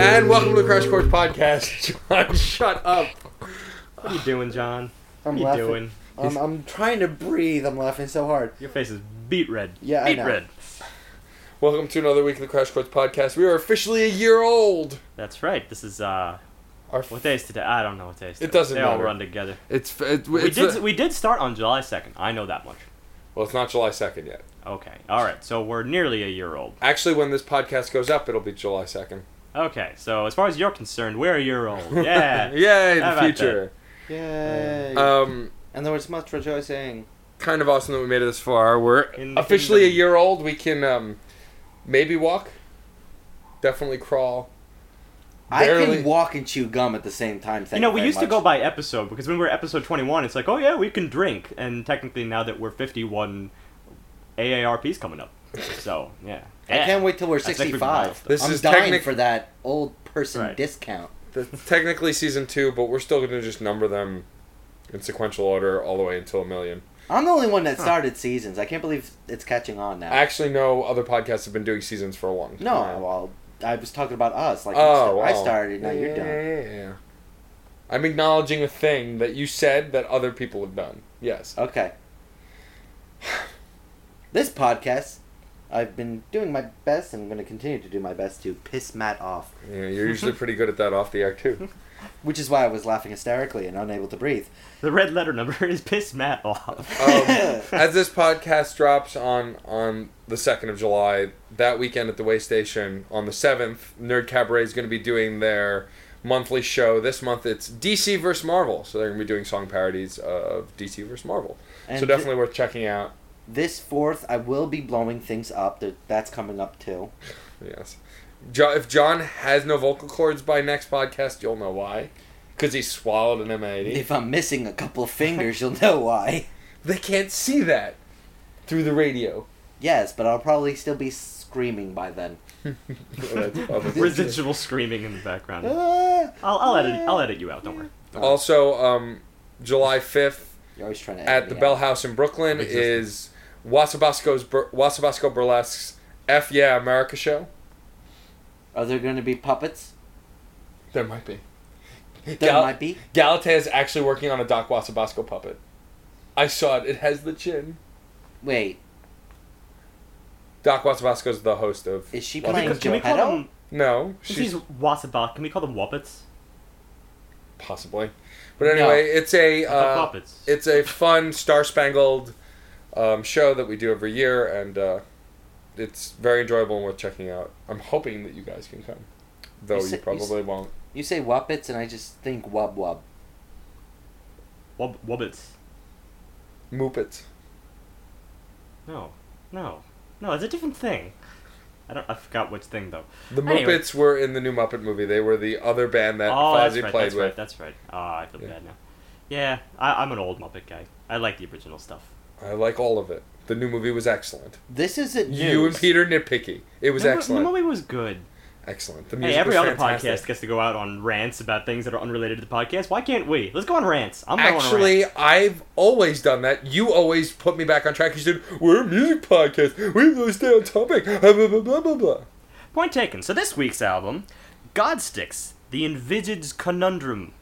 And welcome to the Crash Course Podcast. John, shut up. What are you doing, John? I'm what are you laughing. doing? I'm, I'm trying to breathe. I'm laughing so hard. Your face is beet red. Yeah, I beet know. red. Welcome to another week of the Crash Course Podcast. We are officially a year old. That's right. This is uh, Our what day is today? I don't know what day is. It today. doesn't They all matter. run together. it's it, We it's did. the- we did start on July second. I know that much. well, it's not July second yet. Okay. All right. So we're nearly a year old. Actually, when this podcast goes up, it'll be July second. Okay. So as far as you're concerned, we're a year old. Yeah. Yay, How the about future. Yay. Um, and there was much rejoicing. kind of awesome that we made it this far. We're In the officially a kingdom. year old. We can um, maybe walk, definitely crawl. I Barely- can walk and chew gum at the same time. Thank you know, we very used to much. go by episode because when we were episode 21, it's like, oh yeah, we can drink. And technically, now that we're 51, AARP's coming up. So, yeah. I can't wait till we're That's next 65. This I'm is dying technic- for that old person Right. discount. That's technically season two, but we're still going to just number them in sequential order all the way until a million. I'm the only one that started seasons. I can't believe it's catching on now. Actually, no other podcasts have been doing seasons for a long time. no, well, I was talking about us. Like, oh, I well. started. Now yeah, you're done. Yeah, yeah, yeah. I'm acknowledging a thing that you said that other people have done. Yes. Okay. This podcast, I've been doing my best and I'm going to continue to do my best to piss Matt off. Yeah, you're usually pretty good at that off the air too. Which is why I was laughing hysterically and unable to breathe. The red letter number is piss Matt off. Um, as this podcast drops on on the second of July, that weekend at the Way Station on the seventh, Nerd Cabaret is going to be doing their monthly show. This month it's DC versus Marvel, so they're going to be doing song parodies of DC versus Marvel. And so definitely worth checking out. This fourth, I will be blowing things up. That's coming up too. Yes. Jo- if John has no vocal cords by next podcast, you'll know why. Because he swallowed an M80. If I'm missing a couple of fingers, you'll know why. They can't see that through the radio. Yes, but I'll probably still be screaming by then. That's Residual screaming in the background. Ah! I'll, I'll edit. I'll edit you out. Don't worry. also, um, July 5th You're always trying to at the Bell out. House in Brooklyn Existence. is Wasabassco's Bur- Wasabassco Burlesque's F Yeah America show. Are there going to be puppets? There might be. There Gal- might be. Galatea is actually working on a Doc Wasabassco puppet. I saw it. It has the chin. Wait, Doc Wasabassco is the host of. is she Well, playing Can we call Geppetto? them? No, Since she's he's Wasabak, can we call them Wuppets? possibly. But anyway, it's a I thought uh, Puppets. it's a fun star spangled um, show that we do every year, and uh, it's very enjoyable and worth checking out. I'm hoping that you guys can come, though You you, say- you probably won't. You say Wuppets, and I just think Wub Wub. Wub- Wubbits. Moopets. No, no, no. It's a different thing. I don't. I forgot which thing though. The Anyway. Muppets were in the new Muppet movie. They were the other band that oh, that's Fozzie right. played That's with. right. That's right. Ah, I feel Yeah. bad now. Yeah, I, I'm an old Muppet guy. I like the original stuff. I like all of it. The new movie was excellent. This isn't news. You and Peter nitpicky. It was the, mo- excellent. The movie was good. excellent. The Hey, music every was other fantastic. podcast gets to go out on rants about things that are unrelated to the podcast. Why can't we? Let's go on rants. I'm going on a Actually. I've always done that. You always put me back on track. You said, We're a music podcast. We have to stay on topic. Blah, blah, blah, blah, blah, blah. Point taken. So this week's album, Godsticks, The Envisaged Conundrum.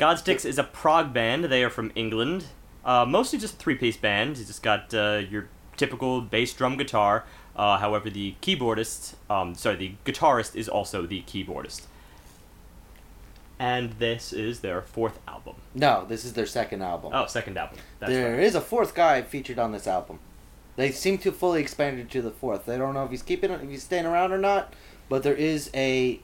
Godsticks is a prog band. They are from England. Uh, mostly just a three-piece band. You just got uh, your typical bass drum guitar. Uh, however, the keyboardist, um, sorry, the guitarist is also the keyboardist. And this is their fourth album. No, this is their second album. Oh, second album. That's There right. is a fourth guy featured on this album. They seem to fully expanded to the fourth. They don't know if he's keeping, if he's staying around or not, but there is a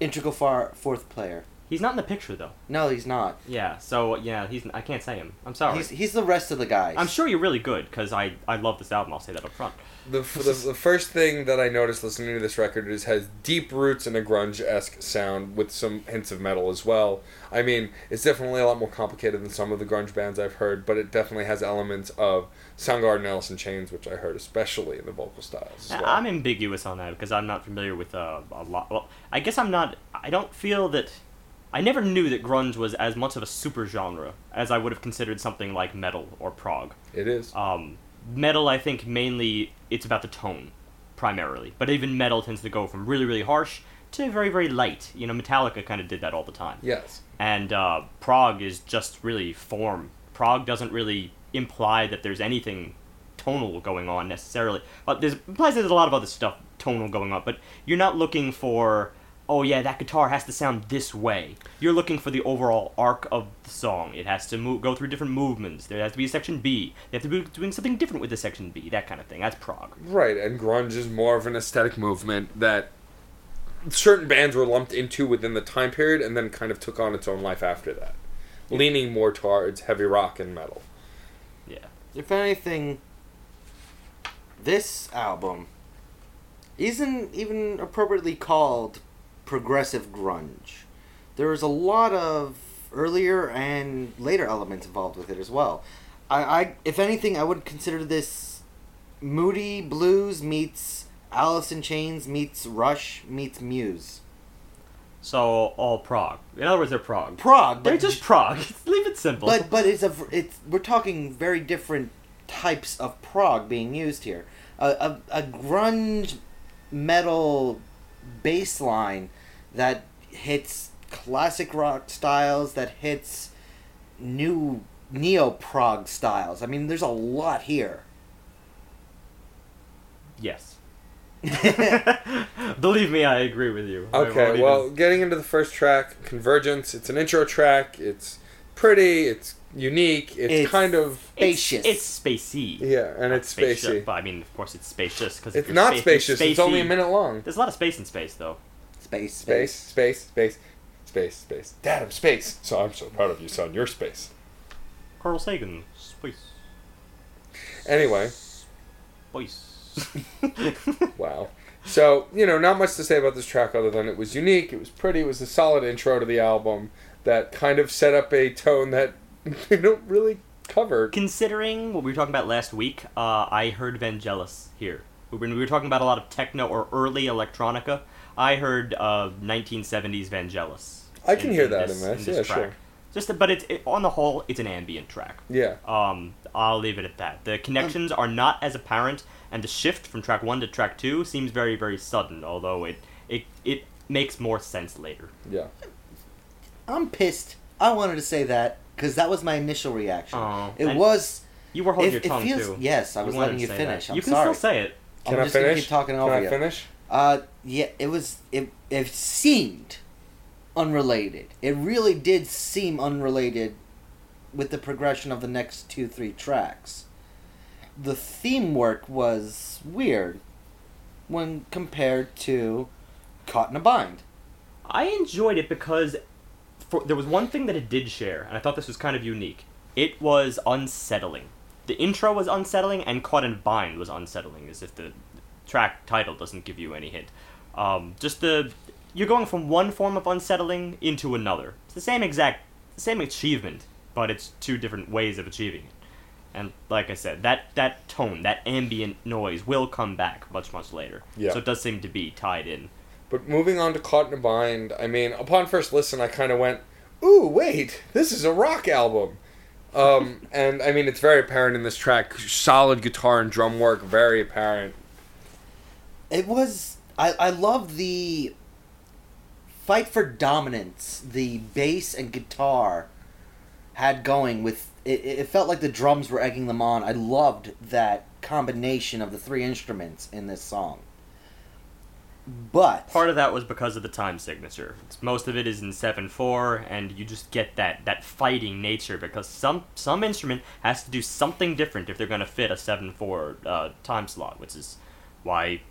integral far fourth player. He's not in the picture though. No, he's not. Yeah, so yeah, he's. I can't say him. I'm sorry. He's he's the rest of the guys. I'm sure you're really good because I I love this album. I'll say that up front. The, f- the the first thing that I noticed listening to this record is has deep roots in a grunge esque sound with some hints of metal as well. I mean, it's definitely a lot more complicated than some of the grunge bands I've heard, but it definitely has elements of Soundgarden, Alice in Chains, which I heard especially in the vocal styles. Well. I'm ambiguous on that because I'm not familiar with uh, a lot. Well, I guess I'm not. I don't feel that. I never knew that grunge was as much of a super genre as I would have considered something like metal or prog. it is. Um, metal, I think mainly it's about the tone, primarily. But even metal tends to go from really really harsh to very very light. You know, Metallica kind of did that all the time. yes. And uh, prog is just really form. Prog doesn't really imply that there's anything tonal going on necessarily. But there's implies there's a lot of other stuff tonal going on. But you're not looking for, oh yeah, that guitar has to sound this way. You're looking for the overall arc of the song. It has to move, go through different movements. There has to be a section B. They have to be doing something different with the section B. That kind of thing. That's prog. Right, and grunge is more of an aesthetic movement that certain bands were lumped into within the time period and then kind of took on its own life after that, leaning more towards heavy rock and metal. Yeah. If anything, this album isn't even appropriately called progressive grunge. There's a lot of earlier and later elements involved with it as well. I, I if anything, I would consider this moody blues meets Alice in Chains meets Rush meets Muse. So all prog. In other words, they're prog. Prog, They're just prog. Leave it simple. But but it's a it's we're talking very different types of prog being used here. A a, a grunge metal bass line that hits classic rock styles that hits new neo prog styles. I mean, there's a lot here. Yes. Believe me, I agree with you. I won't Okay, even- well, getting into the first track, Convergence, it's an intro track. It's pretty, it's unique, it's, It's- kind of. spacious. it's spacey. Yeah, and Not it's spacious, spacey. But I mean, of course, it's spacious because It's not spacious, it's only a minute long. There's a lot of space in space, though. Space, Space, space, space, space, space. Dad, I'm space. So I'm so proud of you, son. You're space. Carl Sagan, space, Anyway, space. wow. So, you know, not much to say about this track other than it was unique, it was pretty, it was a solid intro to the album that kind of set up a tone that they don't really cover. Considering what we were talking about last week, uh, I heard Vangelis here. When we were talking about a lot of techno or early electronica, I heard uh, 1970s Vangelis. I can hear that in this, yeah, track. sure. Just, but it's it, on the whole, it's an ambient track. Yeah. Um, I'll leave it at that. The connections are not as apparent, and the shift from track one to track two seems very, very sudden. Although it it it makes more sense later. Yeah. I'm pissed. I wanted to say that because that was my initial reaction. Oh, it was. You were holding It, your it tongue feels. too. Yes, I was wanted letting you finish. I'm you can sorry. still say it. Can I'm I just gonna finish? keep talking Can I you. finish? Uh, yeah, it was. It it seemed unrelated. It really did seem unrelated with the progression of the next two three tracks. The theme work was weird when compared to Caught in a Bind. I enjoyed it because for, there was one thing that it did share, and I thought this was kind of unique. It was unsettling. The intro was unsettling, and Caught in a Bind was unsettling, as if the track title doesn't give you any hint. Um, just the you're going from one form of unsettling into another. It's the same exact same achievement, but it's two different ways of achieving it. And like I said, that that tone, that ambient noise will come back much much later. Yeah. So it does seem to be tied in. But moving on to Caught in a Bind, I mean, upon first listen, I kind of went, "Ooh, wait, this is a rock album." Um, and I mean, it's very apparent in this track. Solid guitar and drum work, very apparent. It was. I I love the fight for dominance the bass and guitar had going with. It, it felt like the drums were egging them on. I loved that combination of the three instruments in this song. But Part of that was because of the time signature. Most of it is in seven four, and you just get that that fighting nature because some some instrument has to do something different if they're going to fit a seven four uh, time slot, which is why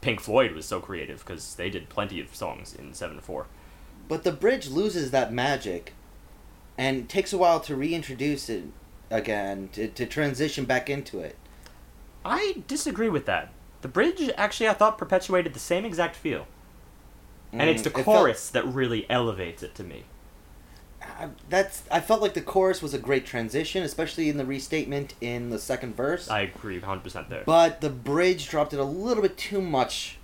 Pink Floyd was so creative because they did plenty of songs in seven four. but the bridge loses that magic, and takes a while to reintroduce it again to, to transition back into it. I disagree with that. The bridge actually I thought perpetuated the same exact feel. And it's Mm, the it felt- chorus that really elevates it to me. I, that's I felt like the chorus was a great transition, especially in the restatement in the second verse. I agree 100% there. But the bridge dropped it a little bit too much,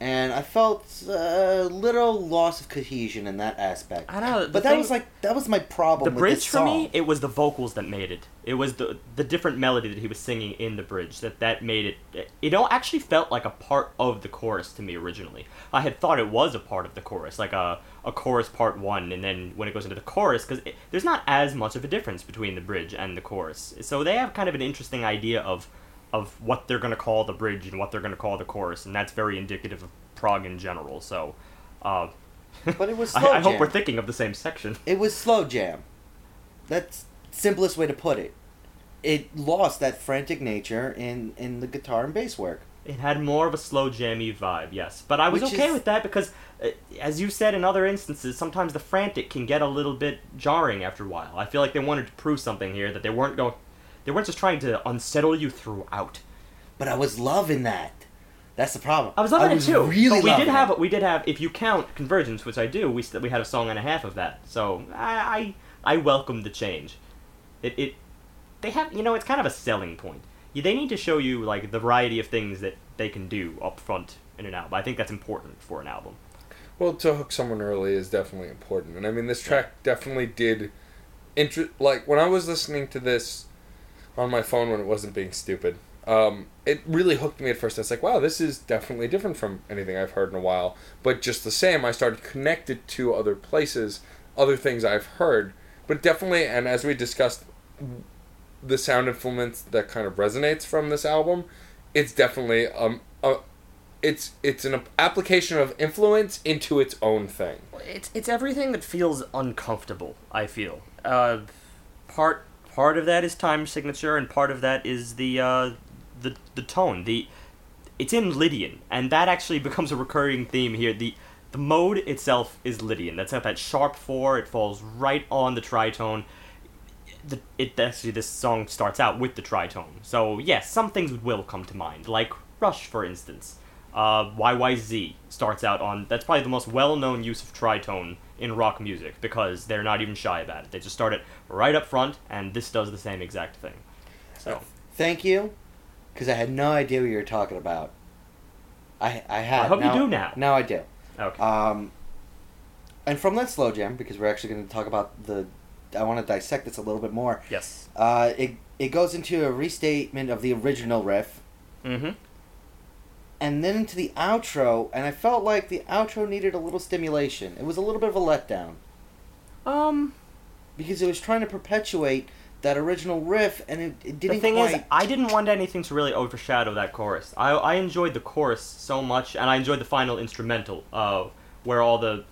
and I felt a little loss of cohesion in that aspect. I know. But that thing- was like that was my problem. the bridge for me it was the vocals that made it it was the the different melody that he was singing in the bridge that that made it it all actually felt like a part of the chorus to me originally i had thought it was a part of the chorus like a, a chorus part one and then when it goes into the chorus because there's not as much of a difference between the bridge and the chorus so they have kind of an interesting idea of of what they're going to call the bridge and what they're going to call the chorus and that's very indicative of prog in general so uh, But it was I, slow I hope jam. we're thinking of the same section It was slow jam. That's simplest way to put it. It lost that frantic nature in in the guitar and bass work. It had more of a slow jammy vibe, yes. But I was Which okay is- with that because, uh, as you said in other instances, sometimes the frantic can get a little bit jarring after a while. I feel like they wanted to prove something here that they weren't going, they weren't just trying to unsettle you throughout. But I was loving that. That's the problem. I was loving it too. Really but we did have it. we did have if you count convergence, which I do, we st- we had a song and a half of that. So I I, I welcome the change. It it they have you know it's kind of a selling point. Yeah, They need to show you like the variety of things that they can do up front in an album. I think that's important for an album. Well, to hook someone early is definitely important, and I mean this track definitely did. Inter- like when I was listening to this on my phone when it wasn't being stupid, um, it really hooked me at first. I was like, "Wow, this is definitely different from anything I've heard in a while." But just the same, I started connected to other places, other things I've heard. But definitely, and as we discussed, the sound influence that kind of resonates from this album, it's definitely um, a, it's it's an application of influence into its own thing. It's it's everything that feels uncomfortable. I feel. Uh, part part of that is time signature, and part of that is the uh, the the tone. The it's in Lydian, and that actually becomes a recurring theme here. The the mode itself is Lydian. That's got that sharp four. It falls right on the tritone. The, it actually this song starts out with the tritone. So yes, some things will come to mind, like Rush, for instance. Uh, YYZ starts out on that's probably the most well-known use of tritone in rock music because they're not even shy about it. They just start it right up front, and this does the same exact thing. So Thank you, because I had no idea what you were talking about. I I had. I hope you do now. Now I do. okay, Um, and from that slow jam, because we're actually going to talk about the, I want to dissect this a little bit more. yes. Uh, it it goes into a restatement of the original riff, Mm-hmm. And then into the outro, and I felt like the outro needed a little stimulation. It was a little bit of a letdown Um, because it was trying to perpetuate that original riff, and it, it didn't The thing quite. is, I didn't want anything to really overshadow that chorus. I I enjoyed the chorus so much, and I enjoyed the final instrumental, uh, where all the,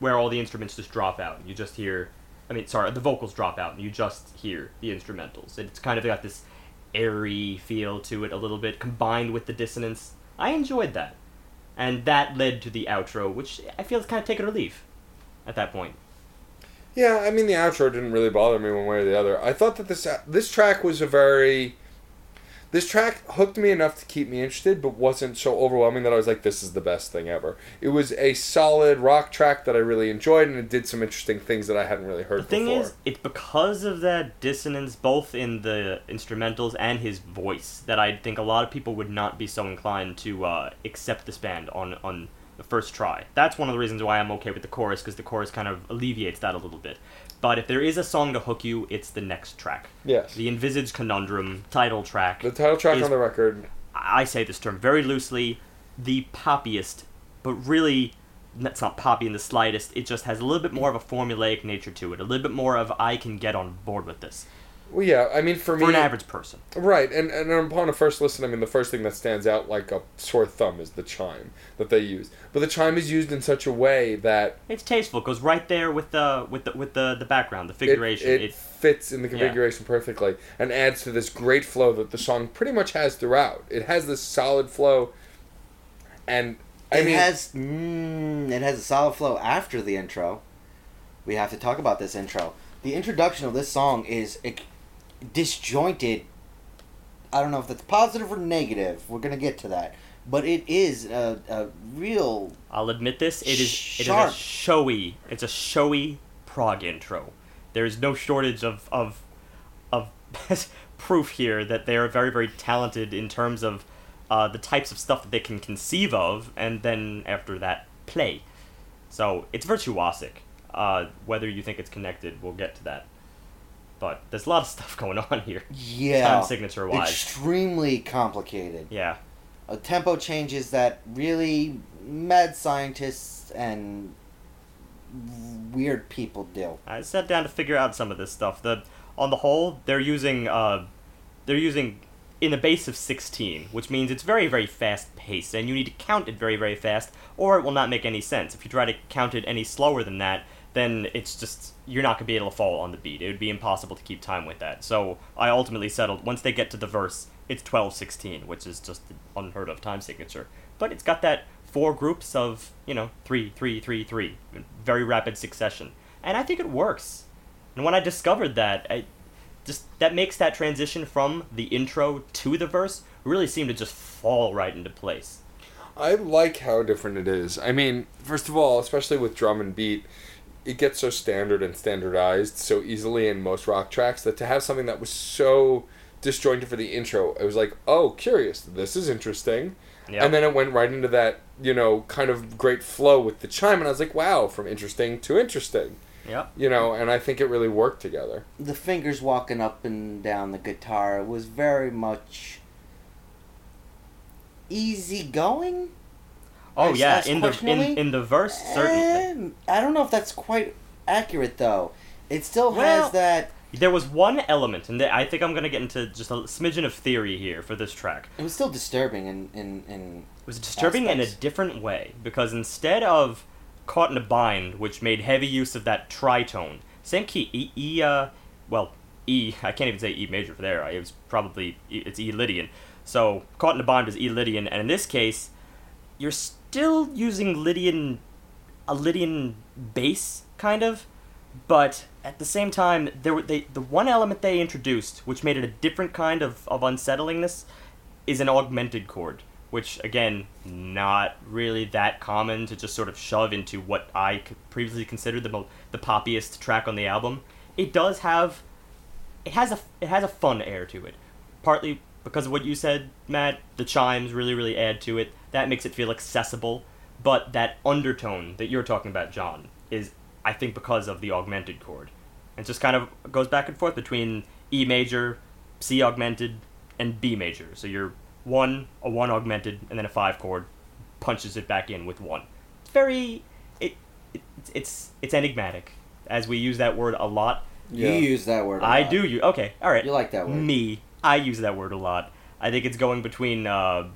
where all the instruments just drop out. And you just hear, I mean, sorry, the vocals drop out, and you just hear the instrumentals. It's kind of got this airy feel to it a little bit, combined with the dissonance. I enjoyed that, and that led to the outro, which I feel is kind of taken or leave, at that point. Yeah, I mean the outro didn't really bother me one way or the other. I thought that this this track was a very this track hooked me enough to keep me interested, but wasn't so overwhelming that I was like, "This is the best thing ever." It was a solid rock track that I really enjoyed, and it did some interesting things that I hadn't really heard before. The thing before. is, it's because of that dissonance, both in the instrumentals and his voice, that I think a lot of people would not be so inclined to uh, accept this band on on the first try. That's one of the reasons why I'm okay with the chorus, because the chorus kind of alleviates that a little bit. But if there is a song to hook you, it's the next track. yes, The Envisaged Conundrum title track. the title track is- on the record. I say this term very loosely, the poppiest, but really, it's not poppy in the slightest. It just has a little bit more of a formulaic nature to it, a little bit more of I can get on board with this Well, yeah, I mean for, me for me, an average person. Right, and, and upon a first listen, I mean, the first thing that stands out like a sore thumb is the chime that they use. But the chime is used in such a way that It's tasteful. It goes right there with the with the with the, the background, the it, figuration. it It, fits in the configuration perfectly and adds to this great flow that the song pretty much has throughout. It has this solid flow, and I it mean, has mm, it has a solid flow after the intro. We have to talk about this intro. The introduction of this song is ec- disjointed. I don't know if that's positive or negative. We're gonna get to that, but it is a, a real. I'll admit this. It is it is a showy. It's a showy prog intro. There is no shortage of of of proof here that they are very very talented in terms of uh, the types of stuff that they can conceive of, and then after that play. So it's virtuosic. Uh, whether you think it's connected, we'll get to that. But there's a lot of stuff going on here, Yeah, time signature wise. extremely complicated. Yeah. Uh, tempo changes that really mad scientists and weird people do. I sat down to figure out some of this stuff. The on the whole, they're using uh, they're using in a base of sixteen, which means it's very very fast paced, and you need to count it very very fast, or it will not make any sense. If you try to count it any slower than that, then it's just you're not gonna be able to follow on the beat. It would be impossible to keep time with that. So I ultimately settled once they get to the verse, it's twelve sixteen, which is just an unheard of time signature. But it's got that four groups of you know three three three three, very rapid succession, and I think it works. And when I discovered that, I just that makes that transition from the intro to the verse really seem to just fall right into place. I like how different it is. I mean, first of all, especially with drum and beat, it gets so standard and standardized so easily in most rock tracks that to have something that was so disjointed for the intro, it was like, oh, curious, this is interesting. Yeah. And then it went right into that, you know, kind of great flow with the chime, and I was like, wow, from interesting to interesting. yeah. You know, and I think it really worked together. The fingers walking up and down the guitar was very much easy going. Oh As- yeah, in the in, in the verse certainly. Um, I don't know if that's quite accurate though. It still Well- has that. There was one element, and I think I'm gonna get into just a smidgen of theory here for this track. It was still disturbing in in, in It was disturbing in a different way because instead of caught in a bind, which made heavy use of that tritone, same key E, e uh, well E I can't even say E major for there. It was probably e, it's E Lydian. So caught in a bind is E Lydian, and in this case, you're still using Lydian, a Lydian base kind of, but at the same time, there were they the one element they introduced, which made it a different kind of of unsettlingness, is an augmented chord, which again, not really that common to just sort of shove into what I previously considered the mo- the poppiest track on the album. It does have, it has a it has a fun air to it, partly because of what you said, Matt. The chimes really really add to it. That makes it feel accessible. But that undertone that you're talking about, John, is I think because of the augmented chord. It just kind of goes back and forth between E major, C augmented, and B major. So you're one, a one augmented, and then a five chord punches it back in with one. It's very, it, it it's it's enigmatic, as we use that word a lot. You use that word. a I lot. I do you okay, all right. You like that word. Me, I use that word a lot. I think it's going between uh,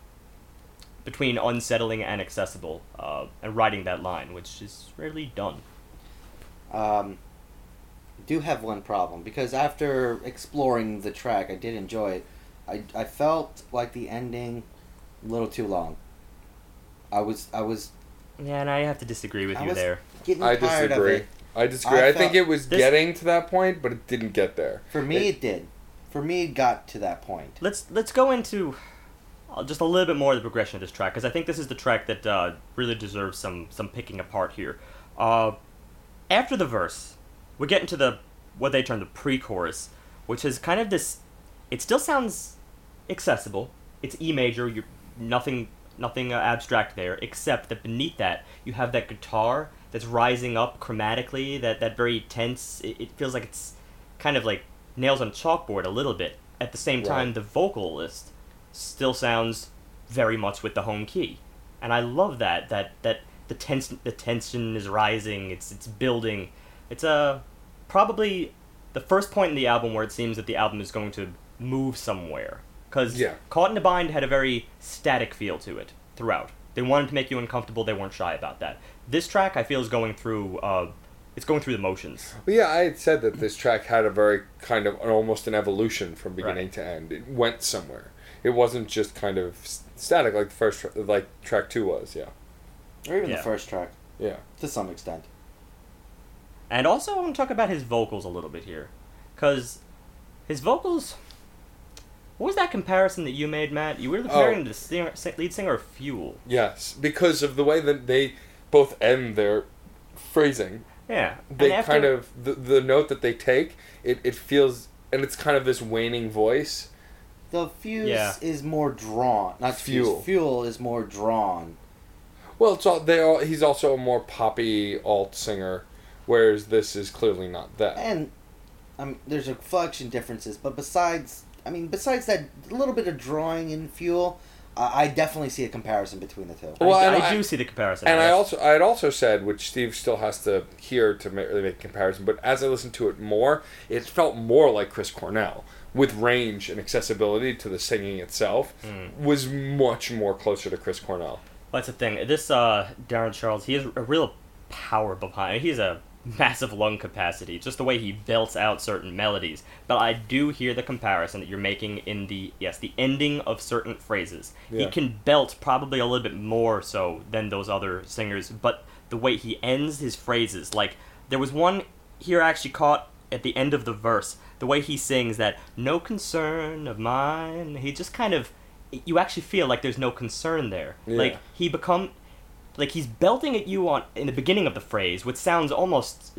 between unsettling and accessible, uh, and writing that line, which is rarely done. Um, do have one problem because after exploring the track, I did enjoy it. I, I felt like the ending a little too long. I was I was Yeah, and I have to disagree with I you was- there. getting I tired of disagree. it. I disagree. I I, think it was This- getting to that point, but it didn't get there. For me, it did. For me, it got to that point. Let's let's go into just a little bit more of the progression of this track because I think this is the track that uh, really deserves some some picking apart here. Uh, after the verse, we get into the what they term the pre-chorus, which is kind of this. It still sounds accessible. It's E major. You're nothing nothing uh, abstract there, except that beneath that you have that guitar that's rising up chromatically. That that very tense. It, it feels like it's kind of like nails on a chalkboard a little bit. At the same time, Right. the vocalist still sounds very much with the home key, and I love that. That that the tense the tension is rising. It's it's building. It's a probably the first point in the album where it seems that the album is going to move somewhere. Because Yeah. Caught in a Bind had a very static feel to it throughout. They wanted to make you uncomfortable. They weren't shy about that. This track, I feel, is going through. Uh, it's going through the motions. Well, yeah, I had said that this track had a very kind of almost an evolution from beginning Right. to end. It went somewhere. It wasn't just kind of static like the first, tr- like track two was. Yeah. or even Yeah. the first track Yeah. to some extent. And also, I want to talk about his vocals a little bit here, because his vocals. What was that comparison that you made, Matt? You were comparing Oh. him to the singer, si- lead singer of Fuel. Yes, because of the way that they both end their phrasing. Yeah, They after, kind of the, the note that they take, it, it feels and it's kind of this waning voice. The fuse Yeah. is more drawn. Not Fuel. Fuel. Fuel is more drawn. Well, it's all they all. He's also a more poppy alt singer, whereas this is clearly not that. And um, there's a collection differences, but besides, I mean, besides that little bit of drawing in Fuel, I I definitely see a comparison between the two. Well, I, and I- do see the comparison. And I guess. also, I had also said, which Steve still has to hear to make, really make a comparison, but as I listened to it more, it felt more like Chris Cornell with range and accessibility to the singing itself. Hmm. Was much more closer to Chris Cornell. That's the thing. This uh, Darren Charles, he has a real power behind. He's a massive lung capacity. Just the way he belts out certain melodies. But I do hear the comparison that you're making in the yes, the ending of certain phrases. He can belt probably a little bit more so than those other singers. But the way he ends his phrases, like there was one here I actually caught at the end of the verse. The way he sings that no concern of mine. He just kind of you actually feel like there's no concern there. Yeah. Like he become like he's belting at you on in the beginning of the phrase, which sounds almost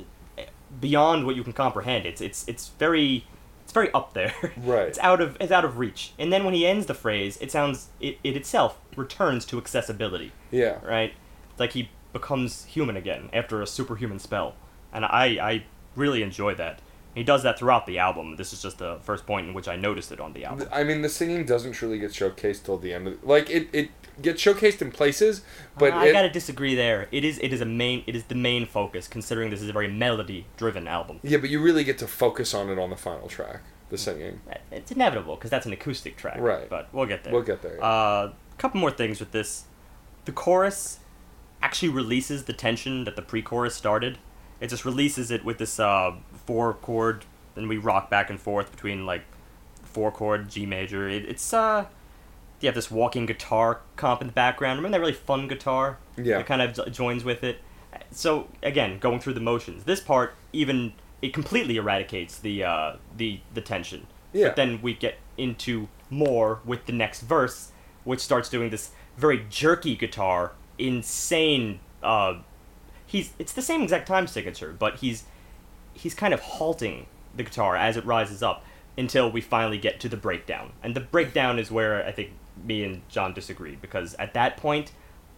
beyond what you can comprehend. It's it's it's very it's very up there. Right. It's out of it's out of reach. And then when he ends the phrase, it sounds it, it itself returns to accessibility. Yeah. Right? It's like he becomes human again after a superhuman spell. And I I really enjoy that. He does that throughout the album. This is just the first point in which I noticed it on the album. I mean, the singing doesn't truly get showcased till the end. Of, like it, it gets showcased in places, but I it, gotta disagree there. It is it is a main it is the main focus, considering this is a very melody driven album. yeah, but you really get to focus on it on the final track, the singing. It's inevitable because that's an acoustic track. Right. But we'll get there. We'll get there. A uh, couple more things with this. The chorus actually releases the tension that the pre-chorus started. It just releases it with this uh, four chord, and we rock back and forth between like four chord G major. It, it's uh, you have this walking guitar comp in the background. Remember that really fun guitar? Yeah. That kind of joins with it. So again, going through the motions. This part even it completely eradicates the uh, the the tension. Yeah. But then we get into more with the next verse, which starts doing this very jerky guitar, insane. Uh, he's it's the same exact time signature, but he's he's kind of halting the guitar as it rises up until we finally get to the breakdown. And the breakdown is where I think me and John disagree because at that point,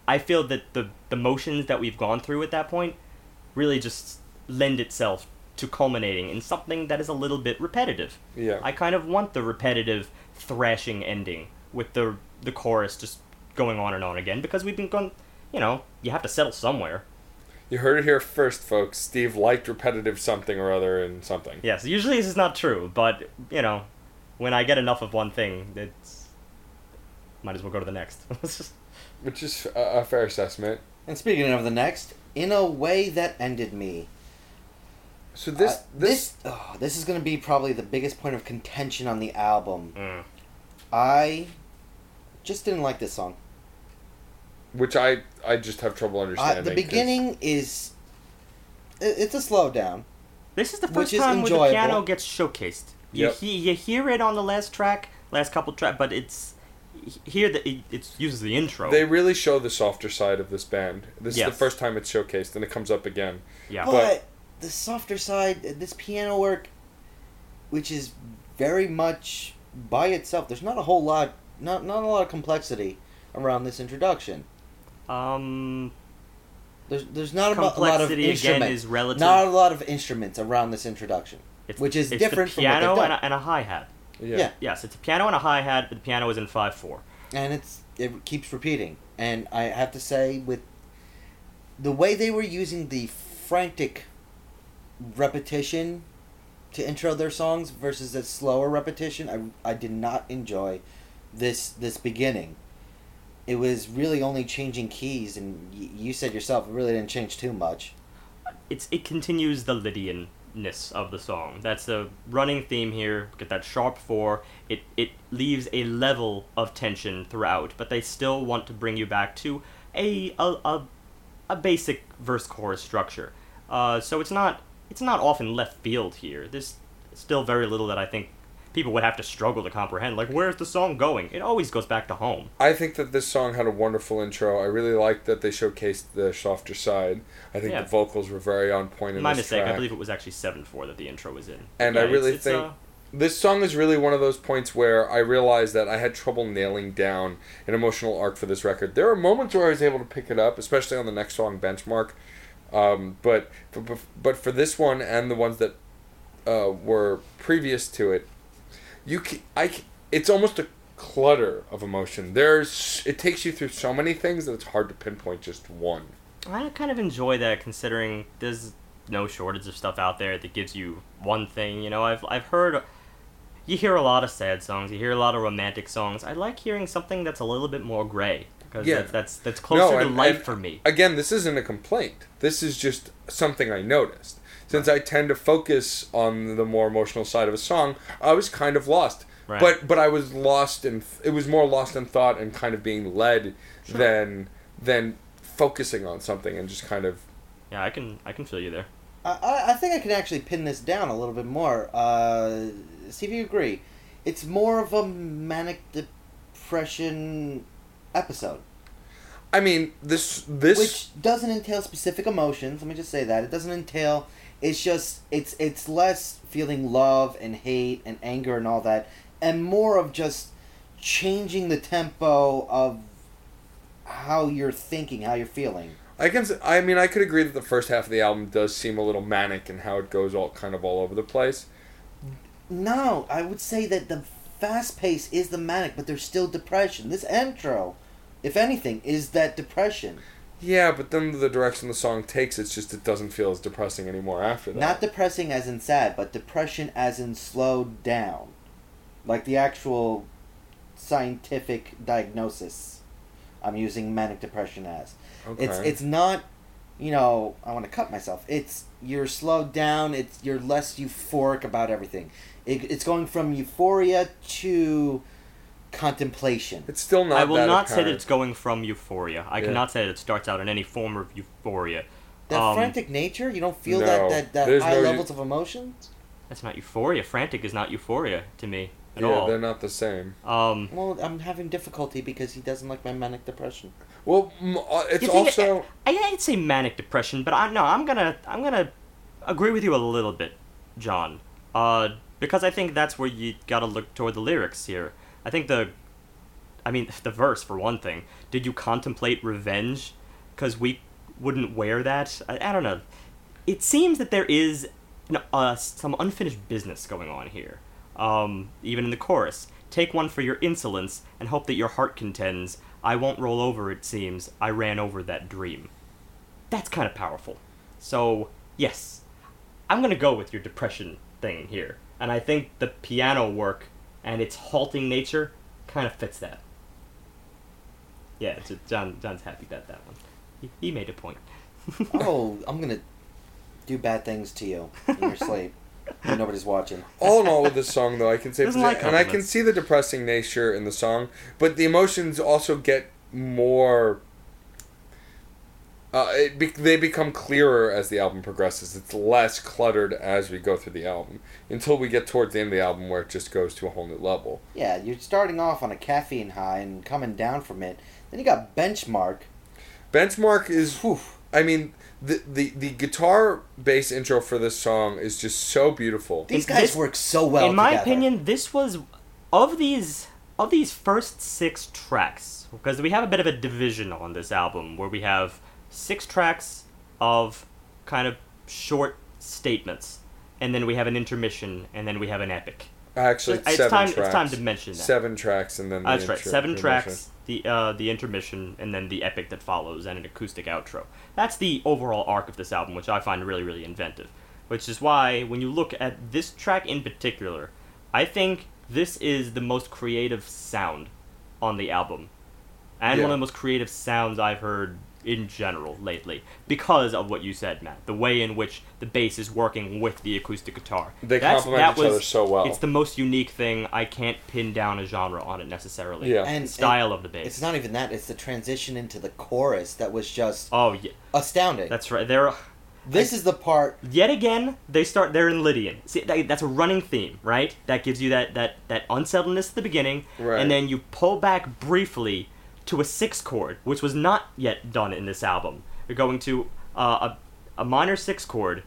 I feel that the the motions that we've gone through at that point really just lend itself to culminating in something that is a little bit repetitive. Yeah. I kind of want the repetitive thrashing ending with the the chorus just going on and on again because we've been going, you know, you have to settle somewhere. You heard it here first, folks. Steve liked repetitive something or other and something. Yes, usually this is not true, but you know, when I get enough of one thing, it's might as well go to the next. Which is a, a fair assessment. And speaking of the next, in a way that ended me. So this Uh, this, this oh, this is going to be probably the biggest point of contention on the album. Mm. I just didn't like this song. Which I I just have trouble Uh, understanding. the 'cause- beginning is it, it's a slowdown. This is the first is time where the piano gets showcased. You Yep. he, you hear it on the last track, last couple track, but it's here that it, it uses the intro. They really show the softer side of this band. This is the first time it's showcased, and it comes up again. yeah. But, But- the softer side, this piano work, which is very much by itself. There's not a whole lot, not not a lot of complexity around this introduction. Um, There's there's not a, a lot of instruments. Not a lot of instruments around this introduction, it's, which is it's different the from what they've done. and a, and a hi hat. Yeah. Yeah. Yes, it's a piano and a hi hat, but the piano is in five four. and it's it keeps repeating. And I have to say, with the way they were using the frantic repetition to intro their songs versus the slower repetition, I, I did not enjoy this this beginning. It was really only changing keys, and y- you said yourself, it really didn't change too much. It's it continues the Lydian-ness of the song. That's the running theme here. Get that sharp four. It it leaves a level of tension throughout, but they still want to bring you back to a a, a a basic verse chorus structure. Uh, so it's not it's not often left field here. There's still very little that I think people would have to struggle to comprehend. Like, where's the song going? It always goes back to home. I think that this song had a wonderful intro. I really liked that they showcased the softer side. I think Yeah. the vocals were very on point in My mistake. track. I believe it was actually seven four that the intro was in. And Yeah, I really it's, think uh, this song is really one of those points where I realized that I had trouble nailing down an emotional arc for this record. There are moments where I was able to pick it up, especially on the next song, Benchmark. Um, but, but but for this one and the ones that uh, were previous to it, you can, I c- it's almost a clutter of emotion. There's it takes you through so many things that it's hard to pinpoint just one. I kind of enjoy that considering there's no shortage of stuff out there that gives you one thing. You know, I've I've heard you hear a lot of sad songs, you hear a lot of romantic songs. I like hearing something that's a little bit more gray because Yeah. that's, that's that's closer to and- life and for me. Again, this isn't a complaint. This is just something I noticed. Since I tend to focus on the more emotional side of a song, I was kind of lost. Right. But but I was lost in it was more lost in thought and kind of being led than than focusing on something and just kind of Yeah, I can I can feel you there. I- I, I think I can actually pin this down a little bit more. Uh, see if you agree. It's more of a manic depression episode, I mean this this which doesn't entail specific emotions. Let me just say that it doesn't entail. It's just it's it's less feeling love and hate and anger and all that, and more of just changing the tempo of how you're thinking, how you're feeling. I can. i mean, I could agree that the first half of the album does seem a little manic and how it goes all kind of all over the place. No, I would say that the fast pace is the manic, but there's still depression. This intro, if anything, is that depression. Yeah, but then the direction the song takes, it's just it doesn't feel as depressing anymore after that. Not depressing as in sad, but depression as in slowed down. Like the actual scientific diagnosis I'm using manic depression as. okay. It's it's not, you know, I want to cut myself. It's you're slowed down. It's you're less euphoric about everything. It, it's going from euphoria to contemplation. It's still not. I will that not say that it's going from euphoria. I Yeah. cannot say that it starts out in any form of euphoria. That Um, frantic nature, you don't feel no, that that, that high no eu- levels of emotions. That's not euphoria. Frantic is not euphoria to me at yeah, all. they're not the same. Um, Well, I'm having difficulty because he doesn't like my manic depression. Well, uh, it's You think also I, I'd say manic depression, but I no, I'm gonna I'm gonna agree with you a little bit, John. Uh, because I think that's where you gotta look toward the lyrics here. I think the, I mean the verse for one thing. Did you contemplate revenge? Because we wouldn't wear that. I, I don't know. It seems that there is an, uh, some unfinished business going on here. Um, even in the chorus. Take one for your insolence and hope that your heart contends. I won't roll over, it seems. I ran over that dream. That's kind of powerful. So, yes, I'm gonna go with your depression thing here. And I think the piano work and its halting nature kind of fits that. Yeah, so John, John's happy about that one. He, he made a point. oh, I'm gonna do bad things to you in your sleep. when nobody's watching. all in all with this song though, I can say like and I can see the depressing nature in the song, but the emotions also get more. Uh, it be- they become clearer as the album progresses. It's less cluttered as we go through the album until we get towards the end of the album where it just goes to a whole new level. Yeah, you're starting off on a caffeine high and coming down from it. Then you got benchmark. Benchmark is Whew. I mean, the the the guitar bass intro for this song is just so beautiful. These guys this- work so well. in my together. opinion, this was of these of these first six tracks because we have a bit of a division on this album where we have six tracks of kind of short statements, and then we have an intermission, and then we have an epic. Actually, it's seven time. tracks. It's time to mention that. Seven tracks and then the That's right. Seven tracks, the uh, the intermission, and then the epic that follows, and an acoustic outro. That's the overall arc of this album, which I find really, really inventive. Which is why, when you look at this track in particular, I think this is the most creative sound on the album, and Yeah. one of the most creative sounds I've heard in general lately because of what you said, Matt. The way in which the bass is working with the acoustic guitar. They That's- complement that each other so well. It's the most unique thing. I can't pin down a genre on it necessarily. Yeah. And the style and of the bass. It's not even that. It's the transition into the chorus that was just Oh yeah, astounding. that's right. There. Are, this is the part. yet again they start they're in lydian see that, that's a running theme right that gives you that that that unsettledness at the beginning Right. and then you pull back briefly to a six chord which was not yet done in this album you're going to uh, a, a minor six chord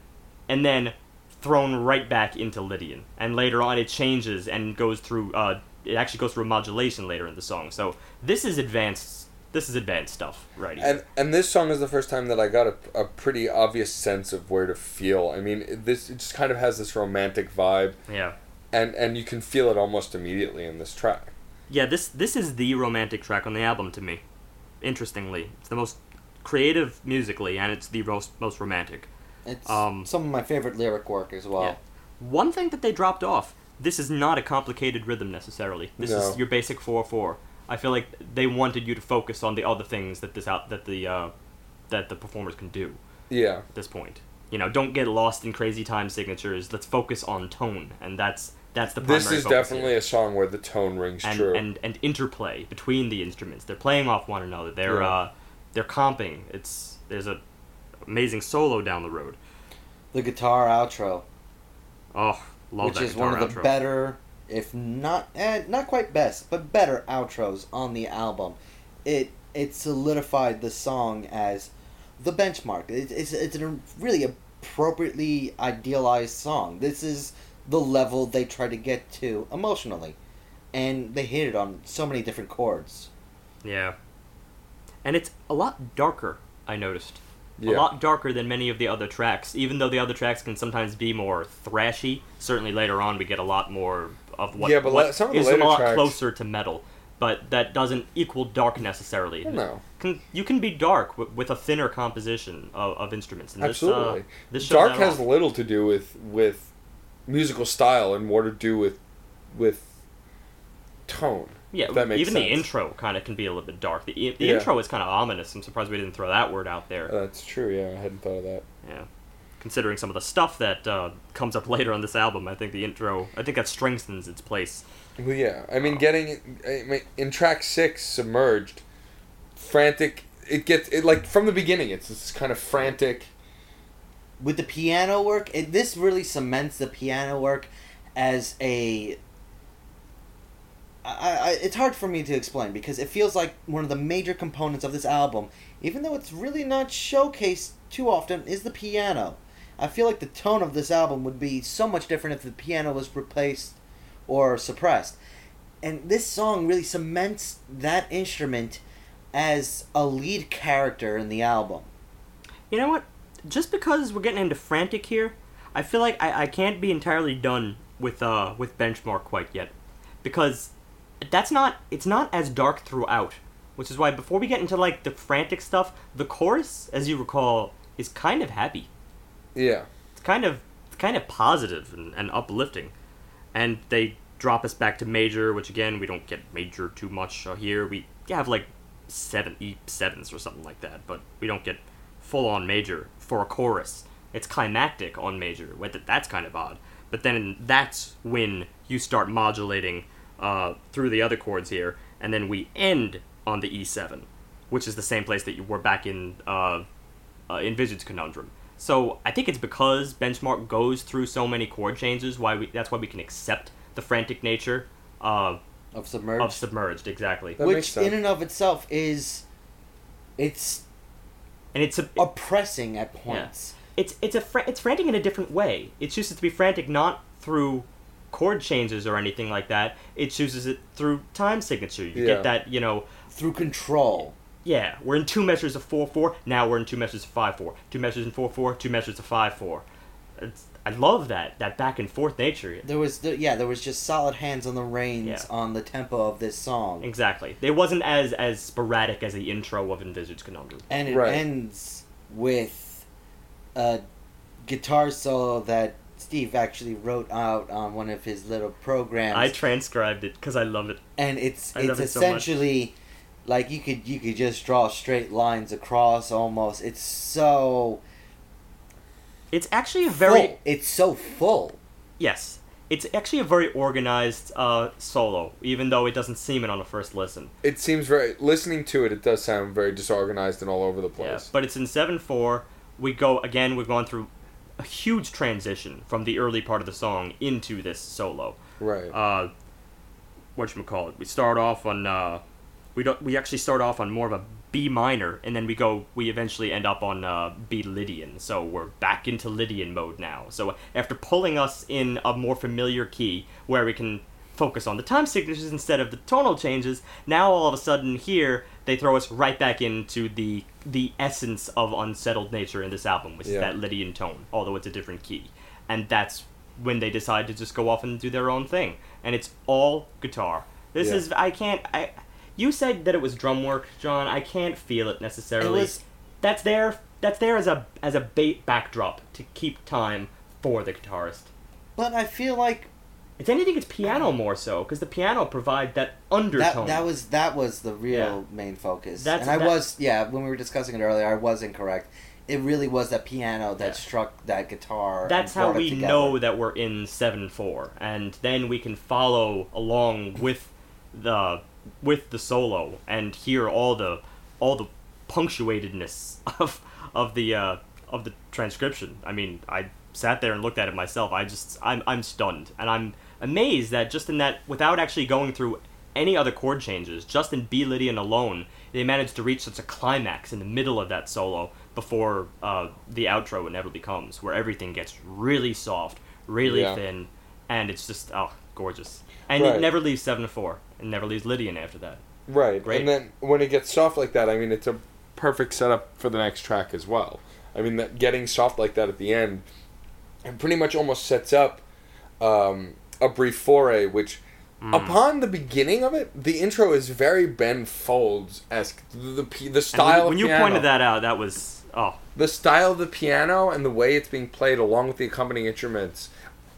and then thrown right back into lydian and later on it changes and goes through uh, it actually goes through a modulation later in the song so this is advanced this is advanced stuff right here. And and this song is the first time that I got a, a pretty obvious sense of where to feel. I mean, it- this it just kind of has this romantic vibe, yeah and and you can feel it almost immediately in this track. Yeah, this this is the romantic track on the album to me. Interestingly, it's the most creative musically, and it's the most most romantic. It's Um, some of my favorite lyric work as well. Yeah. One thing that they dropped off. This is not a complicated rhythm necessarily. This No. is your basic four four. I feel like they wanted you to focus on the other things that this out that the uh, that the performers can do Yeah, at this point. You know, don't get lost in crazy time signatures. Let's focus on tone, and that's that's the primary this is focus definitely here. a song where the tone rings and, true. and and interplay between the instruments. They're playing off one another. They're Yeah. uh, they're comping. It's there's a amazing solo down the road. The guitar outro, Oh, love which that is guitar one of the better, if not eh, not quite best, but better outros on the album. It it solidified the song as the benchmark. It, it's it's a really appropriately idealized song. This is the level they try to get to emotionally, and they hit it on so many different chords. Yeah, and it's a lot darker. I noticed a lot darker than many of the other tracks. Even though the other tracks can sometimes be more thrashy. Certainly later on we get a lot more of what, Yeah, but what le- some of the is later a lot tracks- closer to metal. But that doesn't equal dark necessarily. no, can you can be dark w- with a thinner composition of, of instruments. And this, absolutely. uh, this Dark has off. little to do with with musical style and more to do with with tone. yeah. if that makes even the intro kind of can be a little bit dark. The the Yeah. intro is kind of ominous. I'm surprised we didn't throw that word out there. That's true. Yeah, I hadn't thought of that. yeah, considering some of the stuff that uh, comes up later on this album, I think the intro I think that strengthens its place. Well, yeah. I mean, getting I mean, in track six, submerged, frantic. It gets it like from the beginning. It's this kind of frantic. With the piano work, it, this really cements the piano work as a. I, I, it's hard for me to explain because it feels like one of the major components of this album, even though it's really not showcased too often, is the piano. I feel like the tone of this album would be so much different if the piano was replaced or suppressed. And this song really cements that instrument as a lead character in the album. You know what? Just because we're getting into frantic here, I feel like I, I can't be entirely done with uh with benchmark quite yet, because that's not it's not as dark throughout. Which is why before we get into like the frantic stuff, the chorus, as you recall, is kind of happy. Yeah. It's kind of it's kind of positive and, and uplifting, and they drop us back to major, which again we don't get major too much uh, here. We have like seven E sevens or something like that, but we don't get full on major for a chorus. It's climactic on major. That's kind of odd. But then that's when you start modulating uh, through the other chords here, and then we end on the E7, which is the same place that you were back in uh, uh, in Vision's Conundrum. So I think it's because Benchmark goes through so many chord changes. Why we that's why we can accept the frantic nature uh, Of Submerged. of Submerged exactly. That which in and of itself is it's And it's a oppressing at points it's it's a fr- it's frantic in a different way. It chooses to be frantic not through chord changes or anything like that. It chooses it through time signature. You Yeah. get that you know. through control Yeah, we're in two measures of four four. Now we're in two measures of five four. Two measures in four four. Two measures of five four. It's, I love that that back and forth nature. there was the, yeah there was just solid hands on the reins Yeah. on the tempo of this song Exactly. It wasn't as as sporadic as the intro of Envisaged Conundrum. and it Right. ends with a guitar solo that Steve actually wrote out on one of his little programs I transcribed it because I love it. and it's I love it's it so essentially Like you could you could just draw straight lines across almost. It's so It's actually a very full. It's so full. yes. It's actually a very organized uh, solo, even though it doesn't seem it on a first listen. It seems very listening to it. It does sound very disorganized and all over the Yeah, place. but it's in seven four. We go again. We've gone through a huge transition from the early part of the song into this solo. right. Uh, what call it? We start off on uh, we don't we actually start off on more of a B minor, and then we go we eventually end up on uh, B Lydian. So we're back into Lydian mode now. So after pulling us in a more familiar key where we can focus on the time signatures instead of the tonal changes, now all of a sudden here they throw us right back into the the essence of unsettled nature in this album, which Yeah. is that Lydian tone, although it's a different key. And that's when they decide to just go off and do their own thing. And it's all guitar. This Yeah. is I can't I you said that it was drum work, John. I can't feel it necessarily. It was- that's there that's there as a as a bait backdrop to keep time for the guitarist. But I feel like it's anything, it's piano more so because the piano provide that undertone. that that was that was the real Yeah. main focus. That's- and I that- was yeah when we were discussing it earlier, I was incorrect. It really was that piano that Yeah. struck that guitar. That's how we know that we're in seven four, and then we can follow along with the with the solo and hear all the all the punctuatedness of of the uh, of the transcription. I mean, I sat there and looked at it myself. I just I'm I'm stunned, and I'm amazed that just in that without actually going through any other chord changes, just in B Lydian alone, they managed to reach such a climax in the middle of that solo before uh, the outro inevitably comes, where everything gets really soft, really Yeah. thin, and it's just oh gorgeous. And Right. it never leaves seven to four. It never leaves Lydian after that. Right. Great. And then when it gets soft like that, I mean, it's a perfect setup for the next track as well. I mean, that getting soft like that at the end, it pretty much almost sets up um, a brief foray, which. Hmm. Upon the beginning of it, the intro is very Ben Folds esque. The, the the style when, when you pointed that out, that was oh the style of the piano and the way it's being played along with the accompanying instruments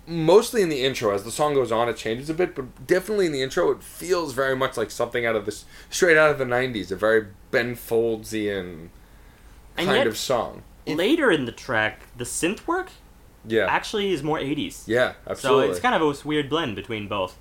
mostly in the intro as the song goes on it changes a bit but definitely in the intro it feels very much like something out of this straight out of the 90s a very ben foldsian And kind yet- of song later in the track, the synth work yeah actually is more 80s. yeah absolutely. So it's kind of a weird blend between both.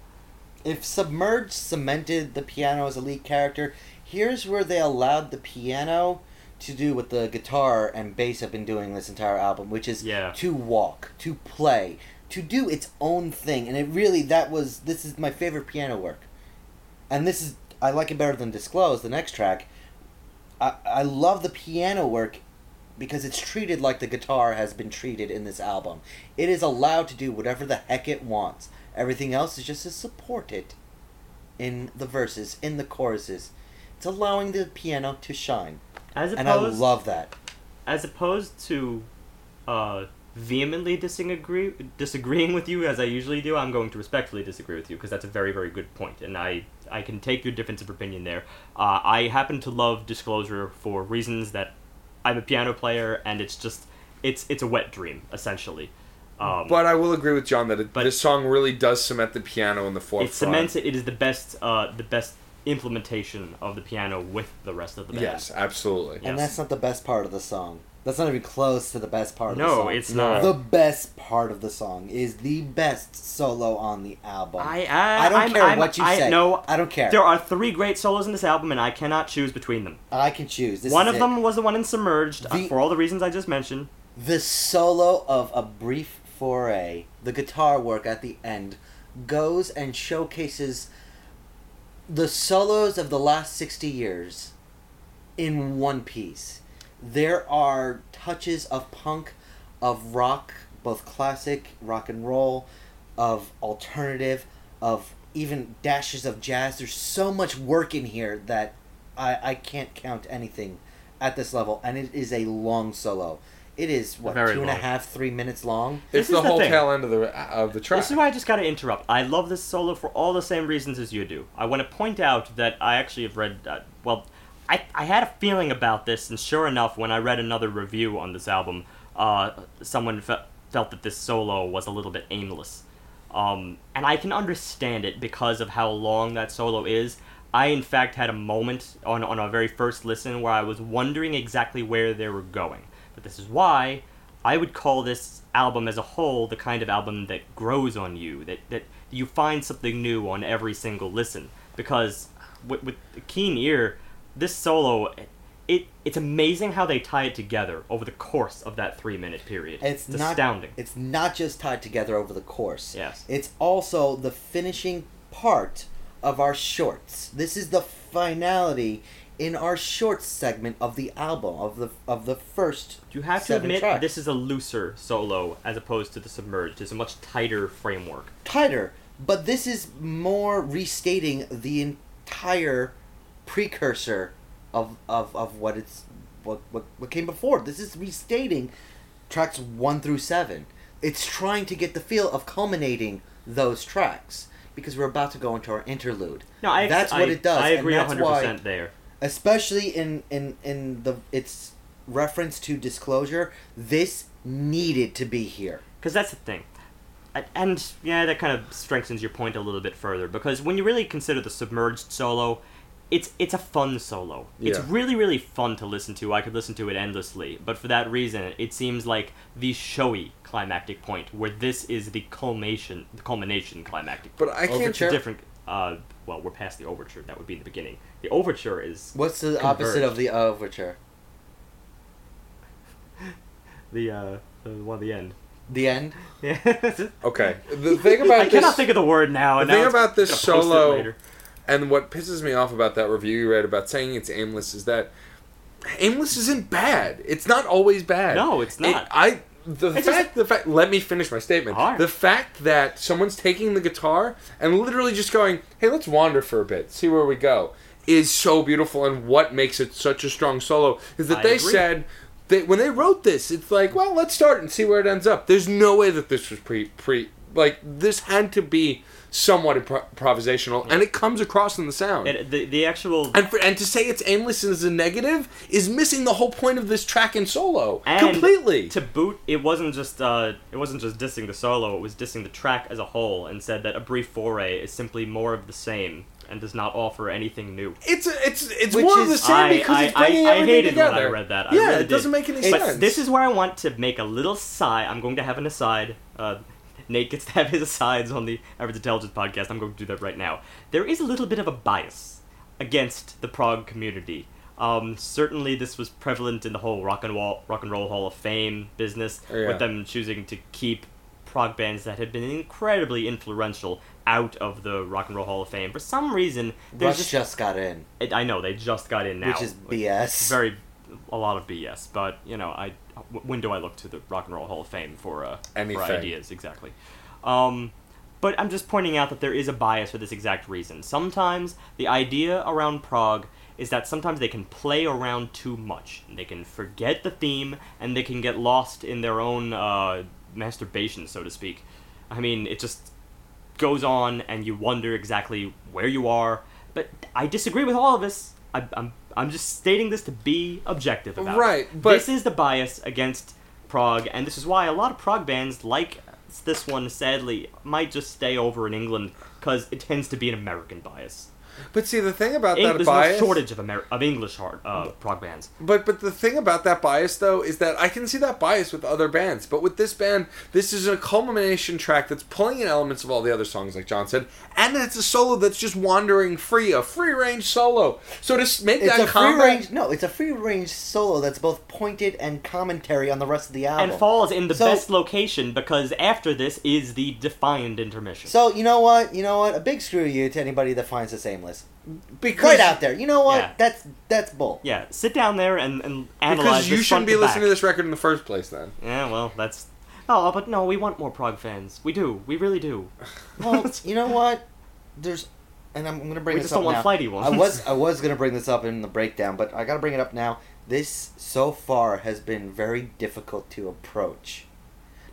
If Submerged cemented the piano as a lead character, here's where they allowed the piano to do what the guitar and bass have been doing this entire album, which is Yeah. to walk, to play, to do its own thing. And it really, that was, this is my favorite piano work. And this is, I like it better than Disclose, the next track. I, I love the piano work because it's treated like the guitar has been treated in this album. It is allowed to do whatever the heck it wants. Everything else is just to support it in the verses, in the choruses. It's allowing the piano to shine. As opposed, And I love that. as opposed to uh, vehemently disagree disagreeing with you as I usually do, I'm going to respectfully disagree with you because that's a very very good point, and I I can take your difference of opinion there. Uh, I happen to love Disclosure for reasons that I'm a piano player, and it's just it's it's a wet dream essentially. Um, but i will agree with john that it, But- this song really does cement the piano in the forefront it cements it. It is the best uh, the best implementation of the piano with the rest of the band. yes absolutely Yeah. And Yes. that's not the best part of the song. That's not even close to the best part of the song. No, song. it's not. The best part of the song is the best solo on the album. I, I, I don't I'm- care I'm- what you I, say. No, I don't care. There are three great solos in this album, and I cannot choose between them. I can choose. This one is of it. them was the one in Submerged, uh, The- for all the reasons I just mentioned. The solo of A Brief Foray, the guitar work at the end, goes and showcases the solos of the last 60 years in one piece. There are touches of punk, of rock, both classic, rock and roll, of alternative, of even dashes of jazz. There's so much work in here that I, I can't count anything at this level, and it is a long solo. It is what Very two and a long. half, three minutes long. it's This is the the whole thing. tail end of the of the track This is why I just gotta interrupt. I love this solo for all the same reasons as you do. I want to point out that I actually have read, uh, well, I, I had a feeling about this, and sure enough, when I read another review on this album, uh, someone fe- felt that this solo was a little bit aimless. Um, and I can understand it because of how long that solo is. I in fact had a moment on on our very first listen where I was wondering exactly where they were going. But this is why I would call this album as a whole the kind of album that grows on you, that that you find something new on every single listen. Because with, with a keen ear, this solo, it it's amazing how they tie it together over the course of that three minute period. It's, not astounding. It's not just tied together over the course. Yes. It's also the finishing part of our shorts. This is the finality in our shorts segment of the album of the of the first. You have to admit tracks. this is a looser solo as opposed to the submerged. It's a much tighter framework. tighter, but this is more restating the entire precursor of of, of what it's what, what what came before. This is restating tracks one through seven. It's trying to get the feel of culminating those tracks because we're about to go into our interlude. No, I That's I, what it does, I agree hundred percent there. especially in in in the its reference to disclosure. This needed to be here. Because that's the thing. And yeah, that kind of strengthens your point a little bit further. Because when you really consider the submerged solo, it's it's a fun solo. It's really really fun to listen to. I could listen to it endlessly. But for that reason, it seems like the showy climactic point, where this is the culmination, the culmination climactic. But I can't. A different. Uh, well, we're past the overture. That would be in the beginning. The overture is What's the opposite of the overture? the uh, the one at the end. The end. Yeah. Okay. The thing about I this, cannot think of the word now. the thing now about this gonna post it solo- later. And what pisses me off about that review you read about saying it's aimless is that aimless isn't bad. It's not always bad. No, it's It- not. I the It's fact the fact let me finish my statement. Alright. The fact that someone's taking the guitar and literally just going, "Hey, let's wander for a bit, see where we go." is so beautiful and what makes it such a strong solo is that I they agree. said that when they wrote this, it's like, well, let's start and see where it ends up. There's no way that this was pre pre like this had to be somewhat impro- improvisational, and it comes across in the sound. It, the the actual and for, and to say it's aimless as a negative is missing the whole point of this track and solo And completely. To boot, it wasn't just uh, it wasn't just dissing the solo; it was dissing the track as a whole, and said that a brief foray is simply more of the same and does not offer anything new. It's a, it's it's Which more of the same I, because I, it's bringing I, I everything hated together. when I read that. I yeah, really it doesn't make any But sense. this is where I want to make a little sigh. I'm going to have an aside. Uh, Nate gets to have his asides on the Average Intelligence podcast. I'm going to do that right now. There is a little bit of a bias against the prog community. Um, certainly, this was prevalent in the whole rock and roll, rock and roll Hall of Fame business, Oh, yeah. with them choosing to keep prog bands that had been incredibly influential out of the Rock and Roll Hall of Fame. For some reason, Rush just, just got in, it, I know they just got in now, which is BS. very a lot of BS. But you know, I when do I look to the Rock and Roll Hall of Fame for uh, for ideas exactly? Um, but I'm just pointing out that there is a bias for this exact reason. Sometimes the idea around prog is that sometimes they can play around too much. They can forget the theme and they can get lost in their own uh, masturbation, so to speak. I mean, it just goes on and you wonder exactly where you are. But I disagree with all of this. I, I'm I'm just stating this to be objective about Right, it. but- this is the bias against prog, and this is why a lot of prog bands like this one, sadly, might just stay over in England because it tends to be an American bias. But see, the thing about Eng- that there's bias, no shortage of Amer- of English hard uh, prog bands. But but the thing about that bias though is that I can see that bias with other bands, but with this band, this is a culmination track that's pulling in elements of all the other songs, like John said, and it's a solo that's just wandering free, a free range solo. So to s- make It's that a free range. No, it's a free range solo that's both pointed and commentary on the rest of the album. And falls in the So- best location because after this is the defiant intermission. So you know what? You know what? A big screw you to anybody that finds this aimless. because Right out there. You know what? Yeah. That's that's bull. yeah, sit down there and, and analyze because you this shouldn't be to listening to this record in the first place. Then Yeah, well, that's. Oh, oh, but no, we want more prog fans. We do. We really do. Well, you know what? There's, and I'm gonna bring We this just up don't want now. flighty ones. I was I was gonna bring this up in the breakdown, but I gotta bring it up now. This so far has been very difficult to approach.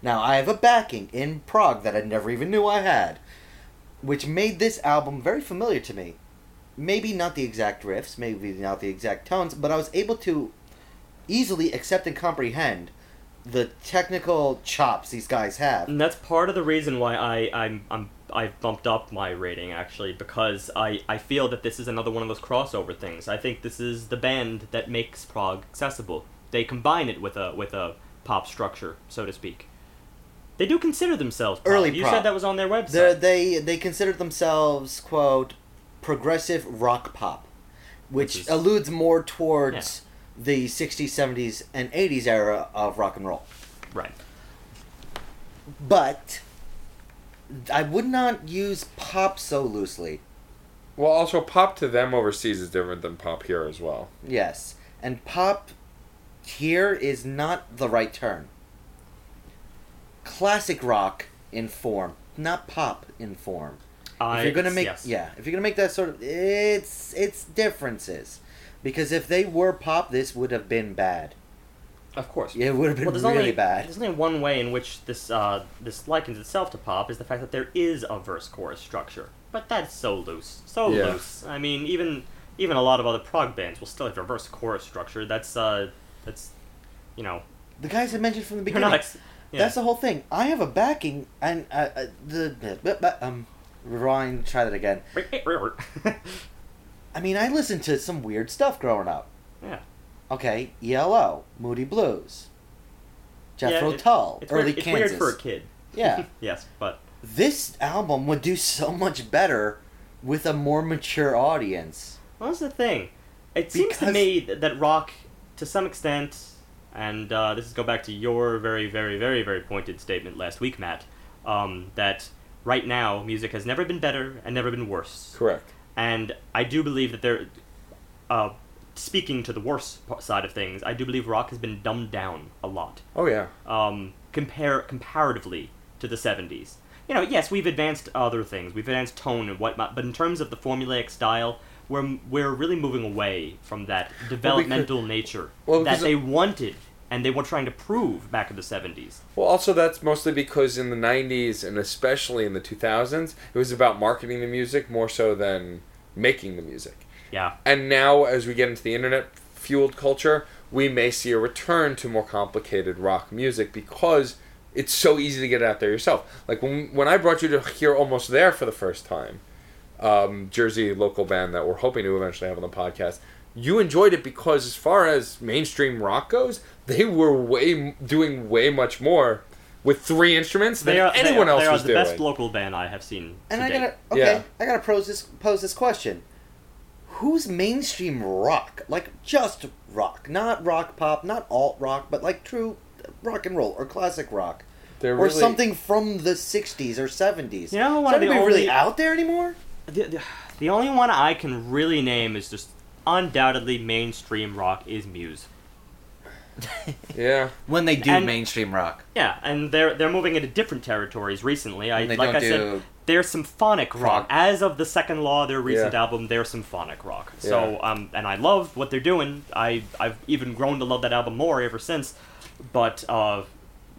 Now I have a backing in prog that I never even knew I had, which made this album very familiar to me. Maybe not the exact riffs, maybe not the exact tones, but I was able to easily accept and comprehend the technical chops these guys have. And that's part of the reason why I I'm I'm I've bumped up my rating actually because I, I feel that this is another one of those crossover things. I think this is the band that makes prog accessible. They combine it with a with a pop structure, so to speak. They do consider themselves prog. Early You prog. said that was on their website. They're, they they considered themselves quote progressive rock pop, which, Which is- alludes more towards the '60s, '70s, and '80s era of rock and roll. right. But I would not use pop so loosely. Well, also pop to them overseas is different than pop here as well. Yes, and pop here is not the right term. Classic rock in form, not pop in form. I, if you're gonna make yes. yeah, if you're gonna make that sort of it's it's differences, because if they were pop, this would have been bad. of course. It would have been Well, there's really only bad. there's only one way in which this uh, this likens itself to pop is the fact that there is a verse chorus structure, but that's so loose, so Yeah. loose. I mean, even even a lot of other prog bands will still have a verse chorus structure. That's uh, that's you know, The guys I mentioned from the beginning. Ex- yeah. That's the whole thing. I have a backing, and uh, uh, the, the um, rewind. Try that again. I mean, I listened to some weird stuff growing up. yeah. Okay, ELO, Moody Blues, Jethro Yeah, it- Tull, It's, early weird, it's Kansas. weird for a kid. Yeah. yes, but this album would do so much better with a more mature audience. Well, that's the thing. It seems to me that, that rock, to some extent, and uh, this is go back to your very, very, very, very pointed statement last week, Matt, um, that right now music has never been better and never been worse. Correct. And I do believe that there, uh, speaking to the worse side of things, I do believe rock has been dumbed down a lot Oh yeah. um, compare comparatively to the 70s. You know, yes, we've advanced other things, we've advanced tone and whatnot, but in terms of the formulaic style, we're we're really moving away from that developmental nature well, that because- they wanted and they were trying to prove back in the 70s. Well, also that's mostly because in the '90s and especially in the 2000s, it was about marketing the music more so than making the music. Yeah. And now, as we get into the internet fueled culture, we may see a return to more complicated rock music because it's so easy to get out there yourself. Like when when I brought you to hear Almost There for the first time, um, Jersey local band that we're hoping to eventually have on the podcast. You enjoyed it because, as far as mainstream rock goes, they were way doing way much more with three instruments than They are, anyone they are, else they are was the doing. best local band I have seen. And to I date. gotta okay, Yeah. I gotta pose this pose this question: Who's mainstream rock? Like just rock, not rock pop, not alt rock, but like true rock and roll or classic rock, They're or really- something from the '60s or '70s. You know, one of the anybody really only- out there anymore? The, the, the only one I can really name is just undoubtedly mainstream rock is Muse. Yeah, When they do And- mainstream rock, Yeah, and they're they're moving into different territories recently. I they like don't I do said, they're symphonic prog. rock. As of the second law, their recent Yeah. album, they're symphonic rock. So um, and I love what they're doing. I I've even grown to love that album more ever since. But uh,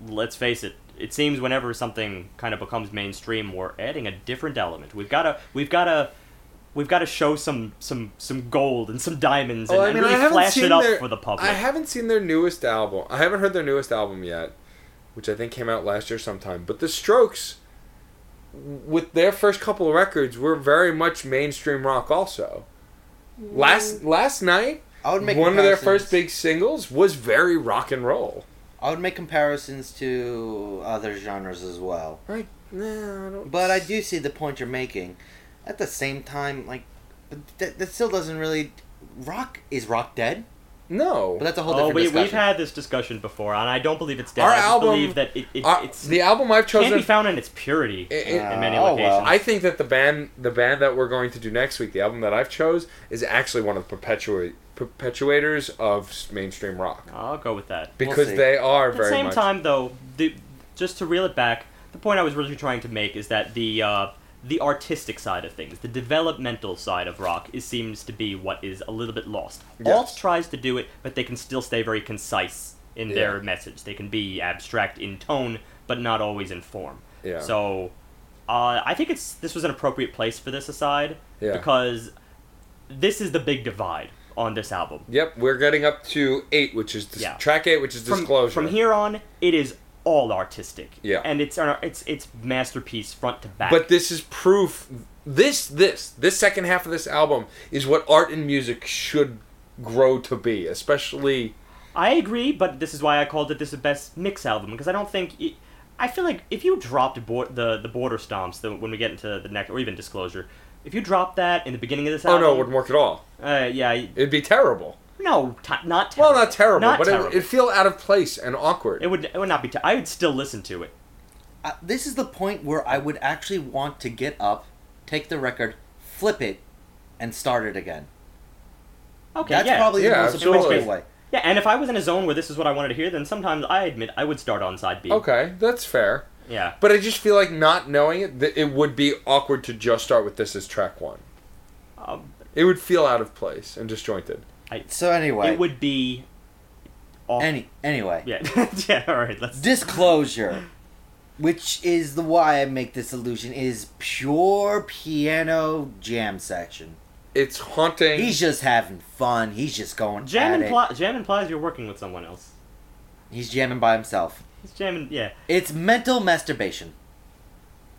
let's face it. It seems whenever something kind of becomes mainstream, we're adding a different element. We've got to we've got to we've got to show some some some gold and some diamonds and, Well, and really flash it up their, for the public. I haven't seen their newest album. I haven't heard their newest album yet, which I think came out last year sometime. But the Strokes, with their first couple of records, were very much mainstream rock. Also, last mm. last night, I would make one of their first big singles was very rock and roll. I would make comparisons to other genres as well. Right? Nah, I don't. But I do see the point you're making. At the same time, like, but that, that still doesn't really. Rock is rock dead? No. But that's a whole Oh, different we, discussion. we've had this discussion before, and I don't believe it's dead. Our I just album- believe that it, it, Our- it's the album I've chosen can't be found in its purity It- it- in many Oh, well. locations. I think that the band, the band that we're going to do next week, the album that I've chose, is actually one of the perpetuate perpetuators of mainstream rock I'll go with that. because see. they are very At the same much. time, though, the, just to reel it back, the point I was really trying to make is that the uh, the artistic side of things, the developmental side of rock, is seems to be what is a little bit lost. Yes. Alt tries to do it, but they can still stay very concise in their message. They can be abstract in tone, but not always in form. Yeah. So, uh, I think it's this was an appropriate place for this aside Yeah. because this is the big divide on this album. Yep, we're getting up to eight, which is dis- Yeah. track eight, which is From, disclosure. from here on, it is all artistic. Yeah. And it's it's it's masterpiece front to back. But this is proof. This this this second half of this album is what art and music should grow to be, especially. I agree, but this is why I called it this the best mix album because I don't think it, I feel like if you dropped board, the the border stomps the, when we get into the next or even disclosure, if you drop that in the beginning of this album, Oh no, it wouldn't work at all. uh, yeah, It'd be terrible. No, t- not Well, terrible. not terrible, Not but terrible. It, it'd feel out of place and awkward. It would it would not be. Ter- I would still listen to it. Uh, this is the point where I would actually want to get up, take the record, flip it, and start it again. Okay, That's yeah. probably Yeah, the most absolutely. appropriate way. yeah. And if I was in a zone where this is what I wanted to hear, then sometimes I admit I would start on side B. okay, that's fair. Yeah. But I just feel like not knowing it, that it would be awkward to just start with this as track one. Um, It would feel out of place and disjointed. So anyway, it would be. Off- any anyway, Yeah. yeah. All right. Let's. disclosure, which is the why I make this illusion, is pure piano jam section. It's haunting. He's just having fun. He's just going Jam, at it. jam implies you're working with someone else. He's jamming by himself. He's jamming, yeah. It's mental masturbation.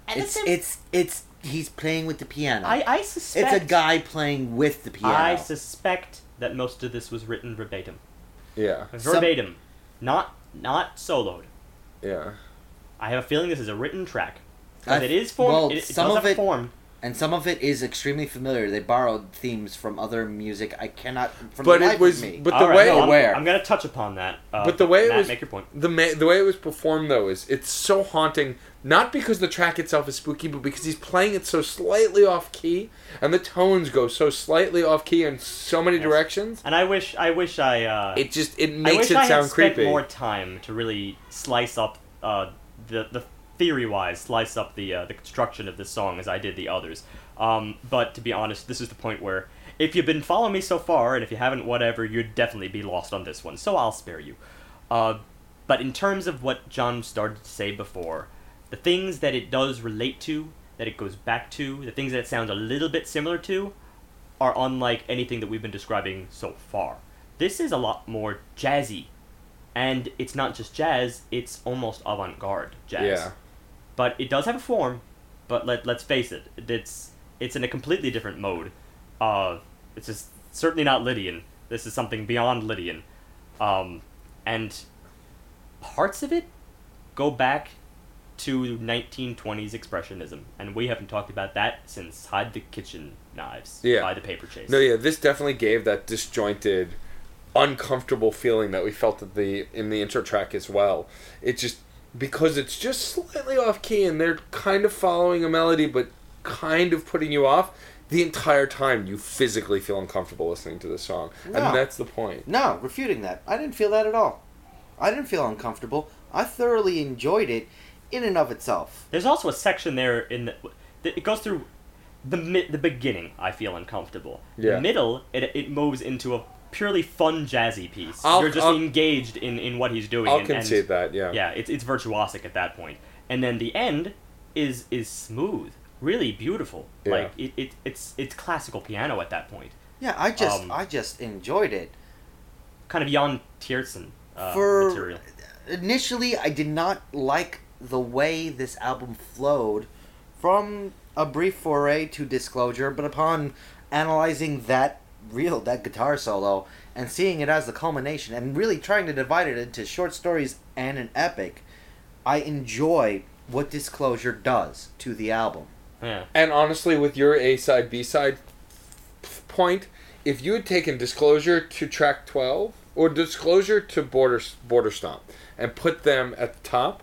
And It's the it's it's he's playing with the piano. I, I suspect. it's a guy playing with the piano. I suspect that most of this was written verbatim. yeah, Some- Verbatim, not not soloed. yeah. I have a feeling this is a written track. 'Cause I- it is form. well, it, it some does of have it- form. and some of it is extremely familiar. They borrowed themes from other music. I cannot from But the it was- me. but- the All right, way- no, I'm, Where? I'm gonna touch upon that. Uh, But the way it was- make your point. The ma- the way it was performed though is it's so haunting. Not because the track itself is spooky, but because he's playing it so slightly off key, and the tones go so slightly off key in so many Yes. directions. And I wish, I wish I. Uh, It just it makes it I had sound spent creepy. more time to really slice up uh, the the theory wise, slice up the uh, the construction of this song as I did the others. Um, but to be honest, this is the point where if you've been following me so far, and if you haven't, whatever, you'd definitely be lost on this one. So I'll spare you. Uh, but in terms of what John started to say before, the things that it does relate to, that it goes back to, the things that it sounds a little bit similar to, are unlike anything that we've been describing so far. This is a lot more jazzy. And it's not just jazz, it's almost avant garde jazz. Yeah. But it does have a form, but let, let's face it, it's it's in a completely different mode. Uh, it's just certainly not Lydian. This is something beyond Lydian. Um, and parts of it go back to 1920s expressionism, and we haven't talked about that since Hide the Kitchen Knives Yeah. by the Paper Chase. No, yeah, this definitely gave that disjointed, uncomfortable feeling that we felt at the in the intro track as well. It just because it's just slightly off key and they're kind of following a melody but kind of putting you off. The entire time you physically feel uncomfortable listening to the song, No. and that's the point. no, refuting that. I didn't feel that at all. I didn't feel uncomfortable. I thoroughly enjoyed it in and of itself. There's also a section there in the that it goes through the mi- the beginning. I feel uncomfortable. Yeah. The middle, it it moves into a purely fun jazzy piece. I'll- You're just I'll- engaged in, in what he's doing. I'll and, and- concede that, yeah. yeah, it's it's virtuosic at that point. And then the end is is smooth, really beautiful. Yeah. Like it, it it's it's classical piano at that point. Yeah, I just Um, I just enjoyed it. Kind of Yann Tiersen uh, For- material. Initially, I did not like the way this album flowed from a brief foray to disclosure, but upon analyzing that real that guitar solo and seeing it as the culmination and really trying to divide it into short stories and an epic, I enjoy what Disclosure does to the album. Yeah. And honestly, with your A side B side point, if you had taken Disclosure to track twelve or Disclosure to Border Border Stomp and put them at the top,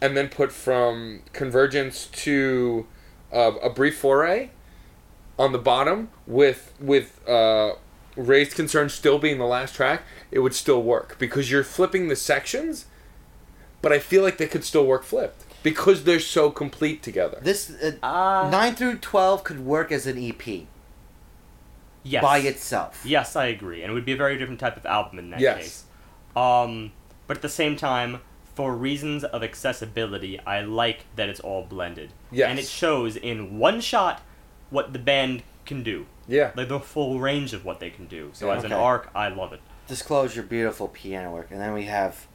and then put from Convergence to uh, a brief foray on the bottom with with uh, Raised Concern still being the last track, it would still work because you're flipping the sections. But I feel like they could still work flipped because they're so complete together. This uh, Uh, nine through twelve could work as an EP yes. by itself. Yes, I agree, and it would be a very different type of album in that Yes. case. Um, but at the same time, for reasons of accessibility, I like that it's all blended. Yes. And it shows in one shot what the band can do, Yeah. like the full range of what they can do. So Yeah. as an arc, I love it. Disclosure, beautiful piano work, and then we have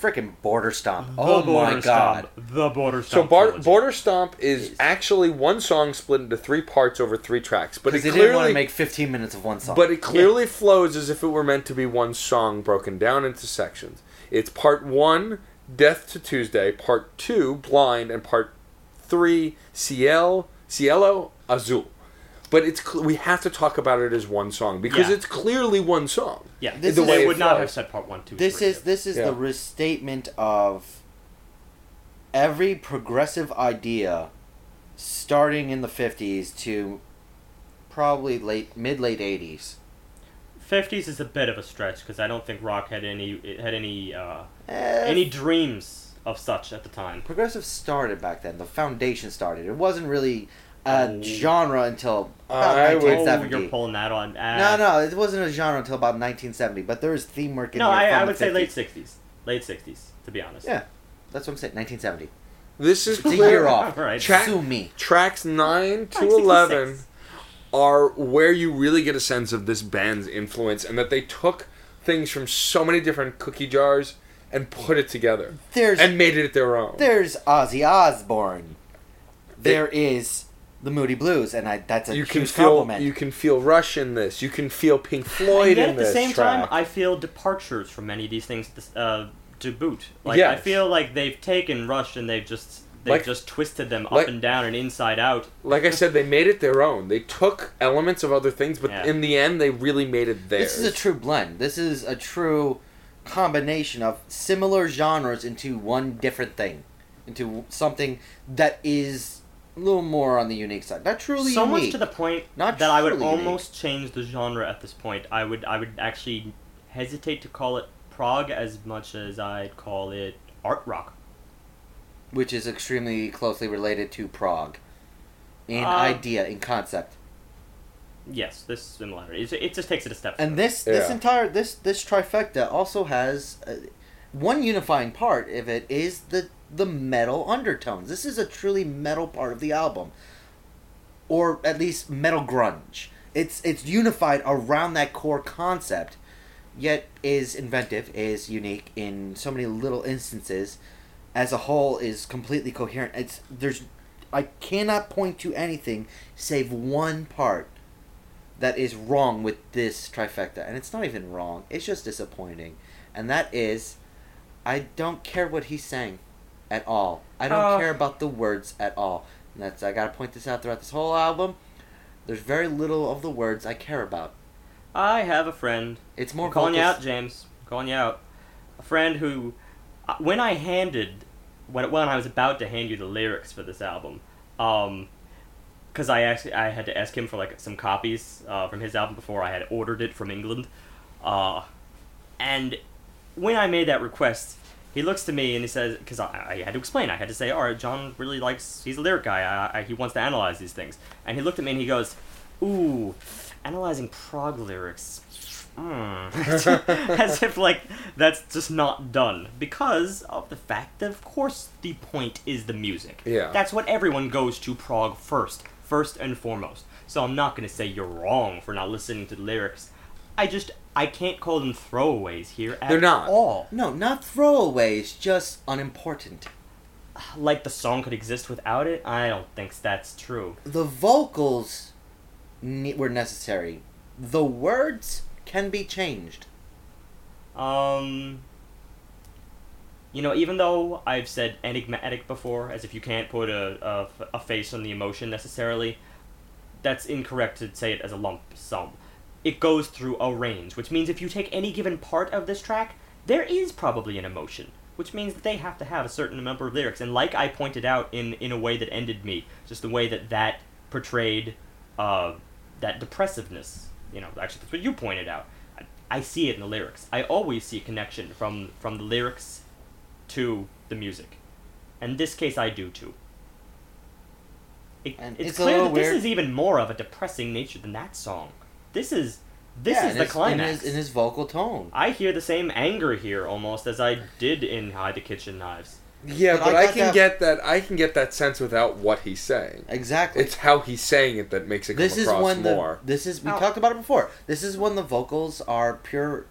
Freaking Border Stomp. The Oh Border my god. Stomp. The Border So Stomp. Bar- Border Stomp is Is- actually one song split into three parts over three tracks, but it Because they didn't want clearly to make 15 minutes of one song. but it clearly flows as if it were meant to be one song broken down into sections. It's part one, Death to Tuesday, part two, Blind, and part three, Ciel, Cielo Azul. But it's cl- we have to talk about it as one song because Yeah. it's clearly one song. Yeah, This the is- way they it would not flows. have said part one, two, this three. is this is Yeah. the restatement of every progressive idea starting in the 50s to probably late mid late 80s. Fifties is a bit of a stretch because I don't think rock had any it had any uh, Eh, any dreams of such at the time. progressive started back then. The foundation started. It wasn't really a Oh. genre until about I would- Oh, you're pulling that on. no, ah. no, it wasn't a genre until about 1970. But there was theme work in No, here I, from I the would say 50s. late sixties. Late sixties, to be honest. Yeah, that's what I'm saying. 1970. This is It's a clear- year off. Right. Tra- Sue me. Tracks nine to 66. eleven are where you really get a sense of this band's influence and that they took things from so many different cookie jars and put it together There's and made it their own. There's Ozzy Osbourne. There is the Moody Blues, and I that's a you can huge feel compliment. you can feel Rush in this. You can feel Pink And Floyd yet in this. at the same track. time, I feel departures from many of these things uh, to boot. Like I feel like they've taken Rush and they've just they've Like- just twisted them like- up and down and inside out. like I said, they made it their own. They took elements of other things, but Yeah. in the end, they really made it theirs. this is a true blend. This is a true combination of similar genres into one different thing, into something that is a little more on the unique side. Not truly so unique. much to the point Not that I would unique. almost change the genre at this point. I would I would actually hesitate to call it prog as much as I'd call it art rock. Which is extremely closely related to prog, in Uh, idea, in concept. Yes, this similarity. It, it just takes it a step. And further. this this Yeah. entire this this trifecta also has uh, one unifying part of it is the the metal undertones. This is a truly metal part of the album, or at least metal grunge. It's it's unified around that core concept, yet is inventive, is unique in so many little instances. As a whole, is completely coherent. It's there's I cannot point to anything save one part that is wrong with this trifecta, and it's not even wrong. It's just disappointing, and that is, I don't care what he's saying, at all. I don't Uh. care about the words at all. And that's I gotta point this out throughout this whole album. There's very little of the words I care about. I have a friend It's more I'm calling you out, James. I'm calling you out. A friend who, uh, when I handed, when when I was about to hand you the lyrics for this album, um, because I actually I had to ask him for like some copies uh, from his album before I had ordered it from England, uh, and when I made that request, he looks to me and he says, because I, I had to explain, I had to say, all right, John really likes, he's a lyric guy, I, I, he wants to analyze these things, and he looked at me and he goes, ooh, analyzing prog lyrics. Hmm. As if like that's just not done because of the fact that of course the point is the music. Yeah. That's what everyone goes to prog first, first and foremost. So I'm not gonna say you're wrong for not listening to the lyrics. I just I can't call them throwaways here at They're not. all. No, not throwaways, just unimportant. Like the song could exist without it. I don't think that's true. The vocals ne- were necessary. The words can be changed. Um, you know, even though I've said enigmatic before, as if you can't put a, a, a face on the emotion necessarily, that's incorrect to say it as a lump sum. It goes through a range, which means if you take any given part of this track, there is probably an emotion, which means that they have to have a certain number of lyrics. And like I pointed out in, in a way that ended me, just the way that that portrayed uh, that depressiveness, you know, actually that's what you pointed out. I, I see it in the lyrics. I always see a connection from, from the lyrics to the music. And in this case, I do too. It, And it's, it's clear that this weird- is even more of a depressing nature than that song. This is this Yeah, is the climax. In his, in his vocal tone. I hear the same anger here almost as I did in Hide the Kitchen Knives. Yeah, But but, I I, can that- get that. I can get that sense without what he's saying. Exactly. It's how he's saying it that makes it come this is across when more. the this is we Now- talked about it before. This is when the vocals are pure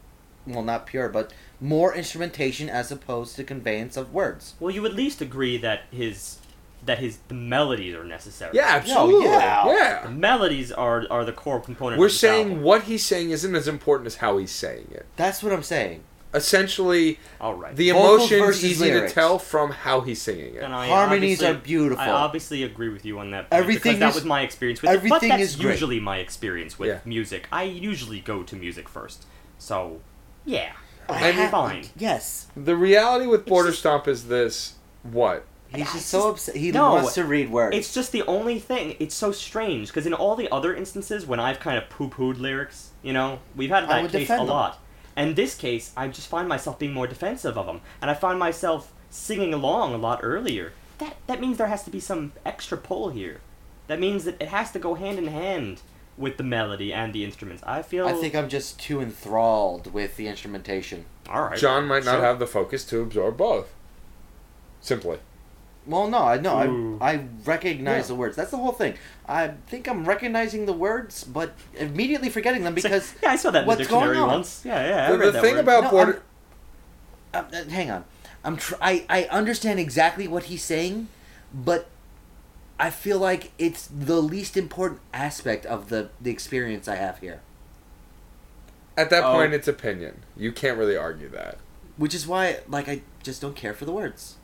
well, not pure, but more instrumentation as opposed to conveyance of words. Well, you at least agree that his that his the melodies are necessary. Yeah, oh, absolutely. yeah. yeah. The melodies are are the core component. We're of saying album. what he's saying isn't as important as how he's saying it. That's what I'm saying. Essentially, All right. the Vocals emotion's versus easy lyrics. to tell from how he's singing it. And I Harmonies obviously- are beautiful. I obviously agree with you on that. Point Everything because that is- was my experience with it. But everything that's is great. usually my experience with Yeah. music. I usually go to music first. So, yeah. I And ha- fine. Yes. The reality with Border just- Stomp is this: what? He's It's just so just- upset. He No, wants to read words. It's just the only thing. It's so strange because in all the other instances when I've kind of poo-pooed lyrics, you know, we've had I that would case a defend them. lot. And this case, I just find myself being more defensive of them, and I find myself singing along a lot earlier. That that means there has to be some extra pull here. That means that it has to go hand in hand with the melody and the instruments. I feel. I think I'm just too enthralled with the instrumentation. all right. John might not Sure. have the focus to absorb both. Simply. Well, no, I know. I I recognize Yeah. the words. That's the whole thing. I think I'm recognizing the words, but immediately forgetting them because. yeah, I saw that in the what's going dictionary once. Yeah, yeah. I The, read the that thing word. about No, Border. Uh, uh, hang on. I'm tr- I I understand exactly what he's saying, but I feel like it's the least important aspect of the the experience I have here. At that Oh. point, it's opinion. You can't really argue that. Which is why, like, I just don't care for the words.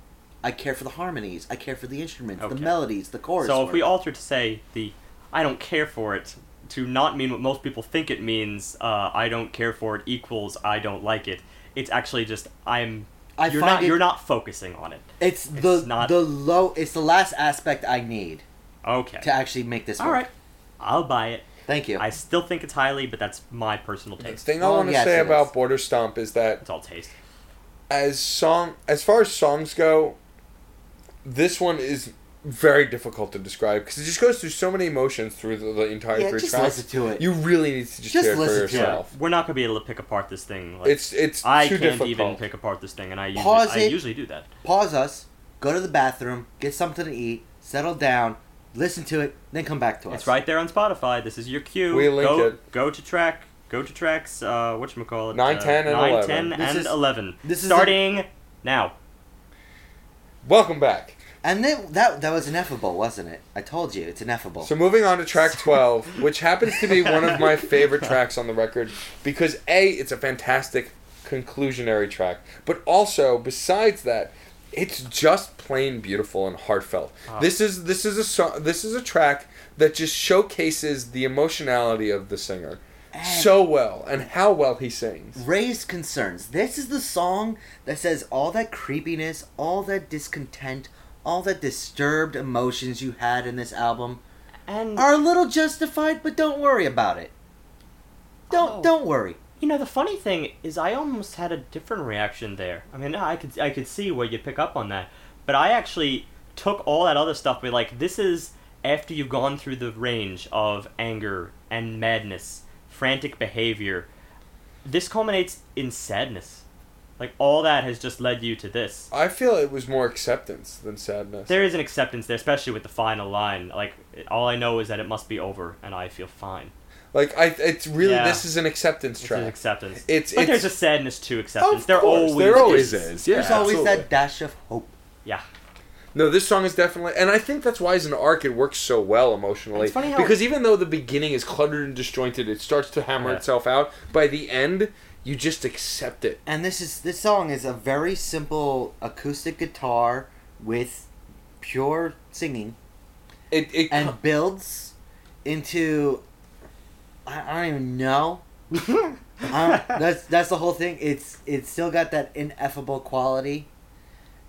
I care for the harmonies. I care for the instruments, Okay. the melodies, the chorus. So if we work. alter to say the I don't care for it to not mean what most people think it means, uh, I don't care for it equals I don't like it. It's actually just I'm I you're not it- you're not focusing on it. it's the not- the low. It's the last aspect I need Okay. to actually make this. All work. right. I'll buy it. Thank you. I still think it's highly, but that's my personal taste. The taste. thing I Oh, want to yes, say about is. Border Stomp is that It's all taste. as song as far as songs go, this one is very difficult to describe because it just goes through so many emotions through the, the entire yeah, three just tracks. listen to it. You really need to just, Just hear it for listen to it. yourself. We're not gonna be able to pick apart this thing. Like, It's it's I too can't difficult. even pick apart this thing, and I usually, Pause I it. usually do that. Pause us. Go to the bathroom. Get something to eat. Settle down. Listen to it. Then come back to us. It's right there on Spotify. This is your cue. We linked go, it. Go to track. Go to tracks. Uh, what you call it? 9, 10, and 9, 11. 10, This and is- eleven. this is starting now. Welcome back. And then that that was ineffable, wasn't it? I told you it's ineffable. So moving on to track 12, which happens to be one of my favorite tracks on the record because A, it's a fantastic conclusionary track, but also besides that, it's just plain beautiful and heartfelt. Ah. This is this is a song, this is a track that just showcases the emotionality of the singer And- so well and how well he sings. raised concerns. This is the song that says all that creepiness, all that discontent, all that disturbed emotions you had in this album And are a little justified, but don't worry about it. Don't Oh. don't worry. you know the funny thing is, I almost had a different reaction there. I mean, I could I could see where you pick up on that, but I actually took all that other stuff. But like, this is after you've gone through the range of anger and madness, frantic behavior. This culminates in sadness. Like all that has just led you to this. I feel it was more acceptance than sadness. There is an acceptance there, especially with the final line. Like all I know is that it must be over, and I feel fine. Like I it's really Yeah. this is an acceptance It's track. an acceptance. It's- but it's- there's a sadness to acceptance. Of there course, always there always is. is. Yeah, There's always that dash of hope. Yeah. No, this song is definitely, and I think that's why as an arc it works so well emotionally. It's funny how- because even though the beginning is cluttered and disjointed, it starts to hammer Yeah. itself out. By the end, you just accept it. And this is this song is a very simple acoustic guitar with pure singing It it and builds into I, I don't even know. Um, that's that's the whole thing. It's it's still got that ineffable quality,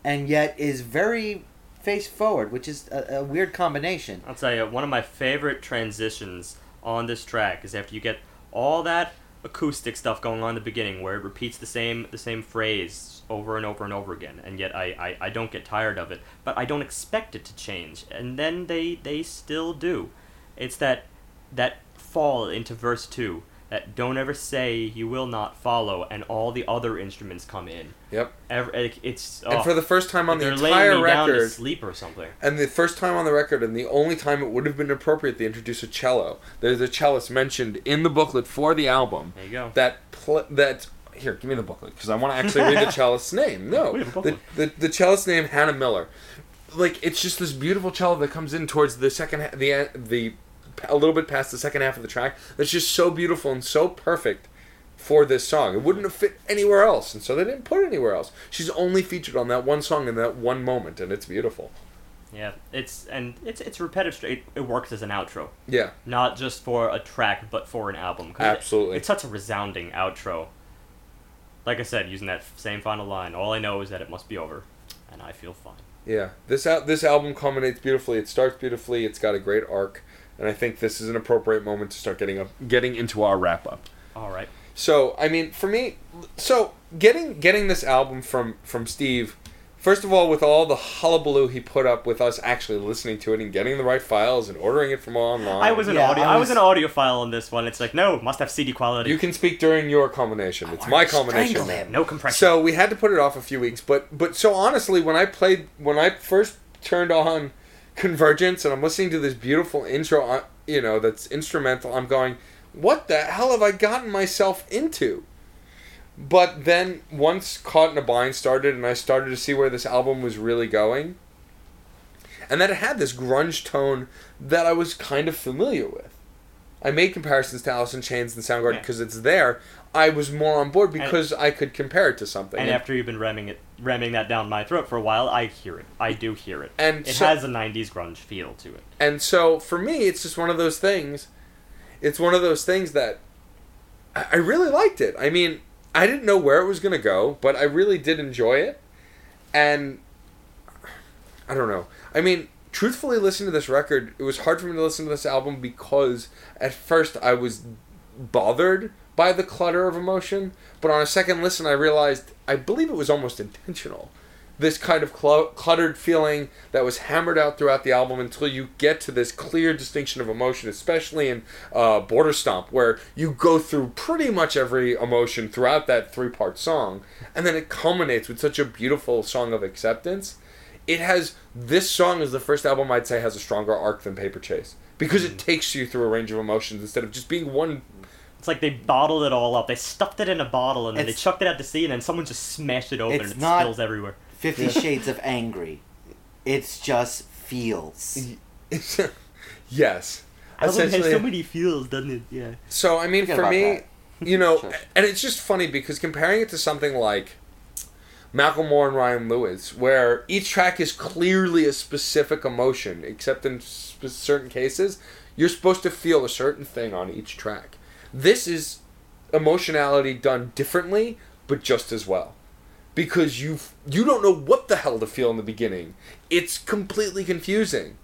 and yet is very face forward, which is a, a weird combination. I'll tell you, one of my favorite transitions on this track is after you get all that acoustic stuff going on in the beginning, where it repeats the same the same phrase over and over and over again, and yet I, I, I don't get tired of it, but I don't expect it to change, and then they they still do. It's that that fall into verse two. That don't ever say you will not follow, and all the other instruments come in. Yep. Every, eh, it's And oh, for the first time on the entire laying me down to record, sleep or something. and the first time on the record, and the only time it would have been appropriate, they introduce a cello. There's a cellist mentioned in the booklet for the album There you go. that pl- that here, give me the booklet because I want to actually read the cellist's name. No, the, the the cellist's name Hannah Miller. Like it's just this beautiful cello that comes in towards the second ha- the the a little bit past the second half of the track. That's just so beautiful and so perfect for this song. It wouldn't have fit anywhere else, and so they didn't put it anywhere else. She's only featured on that one song in that one moment, and it's beautiful. Yeah, it's and it's it's repetitive. It, it works as an outro, Yeah, not just for a track, but for an album. 'Cause it- Absolutely. it's such a resounding outro. Like I said, using that same final line, all I know is that it must be over, and I feel fine. yeah. This al- this album culminates beautifully. It starts beautifully. It's got a great arc, and I think this is an appropriate moment to start getting up, getting into our wrap up. All right. So I mean, for me, so getting getting this album from from Steve, first of all, with all the hullabaloo he put up with us actually listening to it and getting the right files and ordering it from online. I was an Yeah, audio. I I was, was- an audiophile on this one. It's like no, must have CD quality. You can speak during your combination. It's my wanted to culmination. strangle him. no compression. So we had to put it off a few weeks, but but so honestly, when I played, when I first turned on Convergence, and I'm listening to this beautiful intro, uh, you know, that's instrumental, I'm going, what the hell have I gotten myself into? But then once Caught in a Bind started, and I started to see where this album was really going, and that it had this grunge tone that I was kind of familiar with. I made comparisons to Alice in Chains and Soundgarden Yeah. because it's there. I was more on board because I could compare it to something. and after you've been ramming it, ramming that down my throat for a while, I hear it. I do hear it. And it so- has a '90s grunge feel to it. And so for me, it's just one of those things. It's one of those things that I, I really liked it. I mean, I didn't know where it was going to go, but I really did enjoy it. And I don't know. I mean, truthfully, listening to this record, it was hard for me to listen to this album because at first I was bothered by the clutter of emotion, but on a second listen, I realized I believe it was almost intentional. This kind of clu- cluttered feeling that was hammered out throughout the album until you get to this clear distinction of emotion, especially in uh, Border Stomp, where you go through pretty much every emotion throughout that three part song, and then it culminates with such a beautiful song of acceptance. It has this song is the first album I'd say has a stronger arc than Paper Chase because it takes you through a range of emotions instead of just being one It's like they bottled it all up. They stuffed it in a bottle and then they chucked it out to sea, and then someone just smashed it open It's and it not- spills everywhere. Fifty Shades of Angry. It's just feels. yes. Album has Essentially- so many feels, doesn't it? Yeah. So I mean, Forget for about me, that. you know, Sure. and it's just funny because comparing it to something like Macklemore and Ryan Lewis, where each track is clearly a specific emotion, except in sp- certain cases, you're supposed to feel a certain thing on each track. This is emotionality done differently, but just as well. Because you you don't know what the hell to feel in the beginning. It's completely confusing,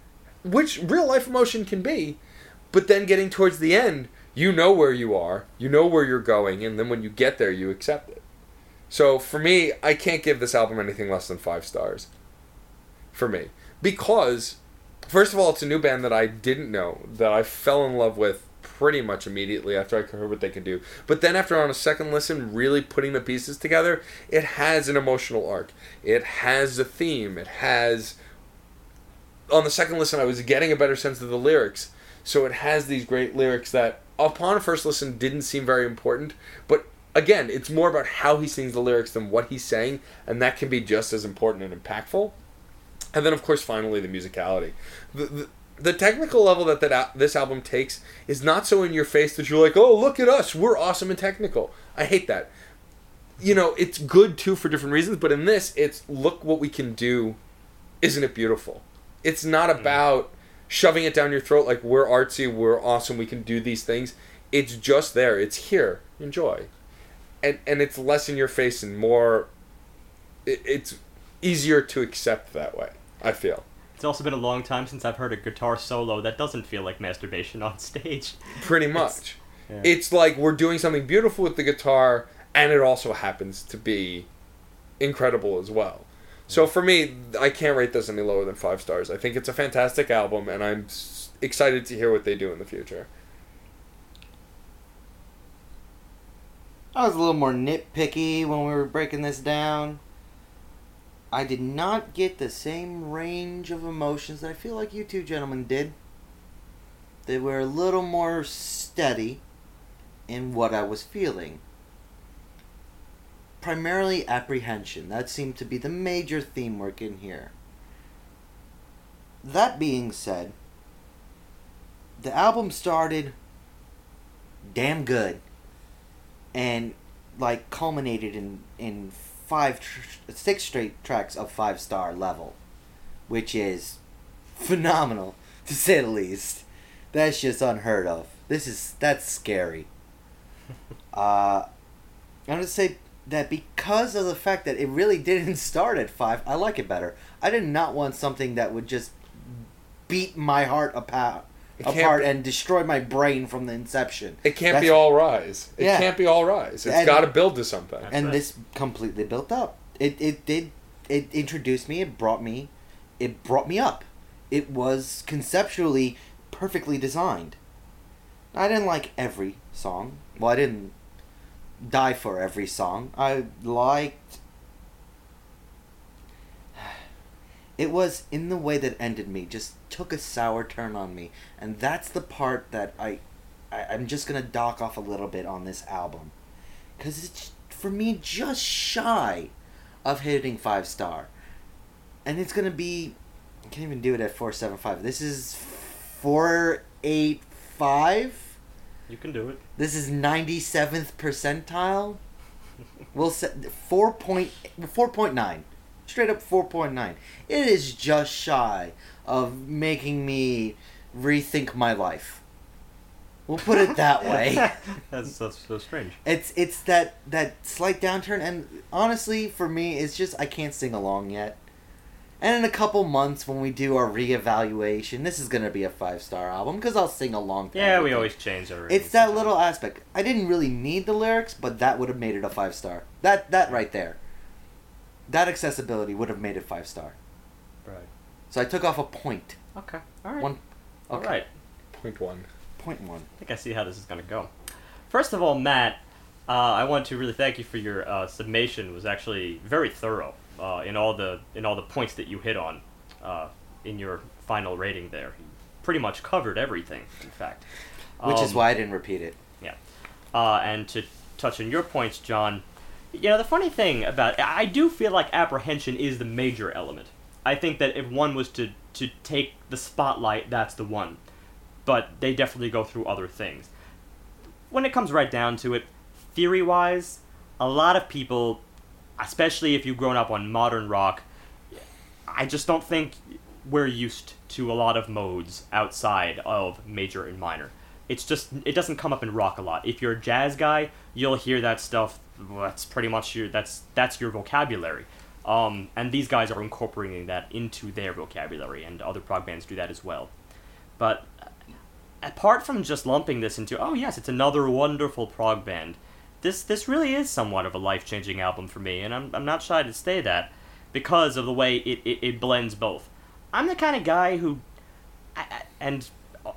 which real life emotion can be. But then getting towards the end, you know where you are, you know where you're going, and then when you get there, you accept it. So for me, I can't give this album anything less than five stars. For me, because first of all, it's a new band that I didn't know that I fell in love with pretty much immediately after I heard what they could do. But then after on a second listen, really putting the pieces together, it has an emotional arc. It has a theme. It has on the second listen, I was getting a better sense of the lyrics. So it has these great lyrics that, upon a first listen, didn't seem very important. But again, it's more about how he sings the lyrics than what he's saying, and that can be just as important and impactful. And then, of course, finally, the musicality. The, the, the technical level that, that this album takes is not so in your face that you're like, oh, look at us, we're awesome and technical. I hate that. You know, it's good too for different reasons, but in this, it's look what we can do. Isn't it beautiful? It's not mm. about shoving it down your throat like we're artsy, we're awesome, we can do these things. It's just there. It's here. Enjoy. And and it's less in your face and more it, it's easier to accept that way. I feel. It's also been a long time since I've heard a guitar solo that doesn't feel like masturbation on stage. Pretty much. yeah. It's like we're doing something beautiful with the guitar and it also happens to be incredible as well. So for me, I can't rate this any lower than 5 stars. I think it's a fantastic album and I'm excited to hear what they do in the future. I was a little more nitpicky when we were breaking this down. I did not get the same range of emotions that I feel like you two gentlemen did. They were a little more steady in what I was feeling. primarily apprehension. That seemed to be the major theme work in here. That being said, the album started damn good and like culminated in in five tr- six straight tracks of five star level which is phenomenal to say the least. That's just unheard of. This is that's scary. Uh i'm gonna say that because of the fact that it really didn't start at five i like it better. I did not want something that would just beat my heart apart apart and destroy my brain from the inception It can't be all rise. It Yeah. can't be all rise. It's got to build to something. That's and right. this completely built up. It it did it introduced me. It brought me, it brought me up. It was conceptually perfectly designed. I didn't like every song. Well, I didn't die for every song. I liked. It was in the way that ended me. Just took a sour turn on me, and that's the part that I, I I'm just gonna dock off a little bit on this album. Because it's for me just shy of hitting five star. And it's gonna be i can't even do it at 475 this is 485 You can do it. this is 97th percentile? We'll set 4 point, 4.9 straight up 4.9 it is just shy of making me rethink my life we'll put it that way that's, that's so strange. it's it's that that slight downturn, and honestly, for me, it's just I can't sing along yet. And in a couple months, when we do our reevaluation, this is gonna be a five star album because I'll sing along. Yeah, we always change our. It's that little aspect. I didn't really need the lyrics, but that would have made it a five star. That that right there. That accessibility would have made it five star. Right. So I took off a point. Okay. All right. One. All okay. right. Point one. Point one. I think I see how this is going to go. First of all, Matt, uh, I want to really thank you for your uh, summation. It was actually very thorough uh, in all the in all the points that you hit on uh, in your final rating. There, you pretty much covered everything. In fact, Which is Um, why I didn't repeat it. yeah. Uh, and to touch on your points, John, you know, the funny thing about I do feel like apprehension is the major element. I think that if one was to, to take the spotlight, that's the one. But they definitely go through other things. When it comes right down to it, theory wise, a lot of people, especially if you've grown up on modern rock, I just don't think we're used to a lot of modes outside of major and minor. It's just it doesn't come up in rock a lot. If you're a jazz guy, you'll hear that stuff. That's pretty much your that's that's your vocabulary. Um, and these guys are incorporating that into their vocabulary, and other prog bands do that as well. But uh, apart from just lumping this into oh yes, it's another wonderful prog band, this this really is somewhat of a life changing album for me, and I'm I'm not shy to say that because of the way it, it, it blends both. I'm the kind of guy who, I, I- and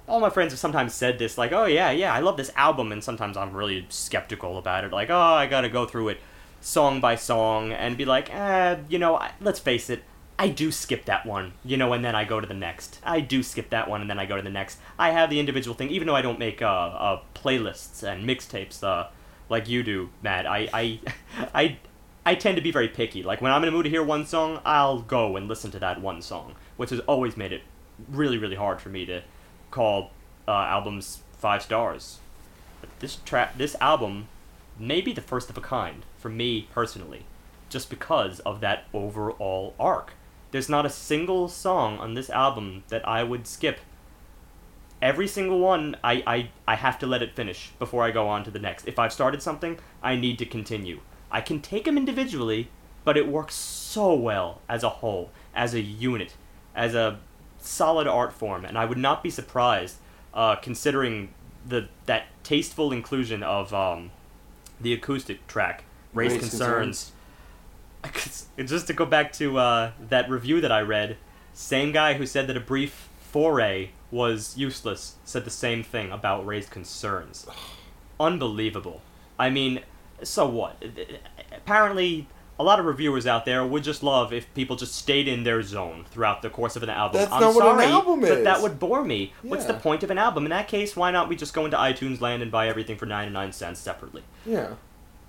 all my friends have sometimes said this, like, oh yeah, yeah, I love this album, and sometimes I'm really skeptical about it, like, oh, I gotta go through it song by song and be like, eh, you know, I, let's face it, I do skip that one, you know, and then I go to the next. I do skip that one, and then I go to the next. I have the individual thing, even though I don't make uh, uh, playlists and mixtapes uh, like you do, Matt. I, I, I, I tend to be very picky. Like when I'm in a mood to hear one song, I'll go and listen to that one song, which has always made it really, really hard for me to call uh, albums five stars. But this track, this album, may be the first of a kind for me personally, just because of that overall arc. There's not a single song on this album that I would skip. Every single one, I, I, I have to let it finish before I go on to the next. If I've started something, I need to continue. I can take them individually, but it works so well as a whole, as a unit, as a solid art form, and I would not be surprised, uh, considering the that tasteful inclusion of um, the acoustic track, "Raise, Raise Concerns." Just to go back to uh, that review that I read, same guy who said that a brief foray was useless said the same thing about "Raised Concerns." Unbelievable. I mean, so what? Apparently, a lot of reviewers out there would just love if people just stayed in their zone throughout the course of an album. That's I'm not what an sorry, album but is. that would bore me. What's the point of an album? In that case, why not we just go into iTunes land and buy everything for 99 cents separately? Yeah.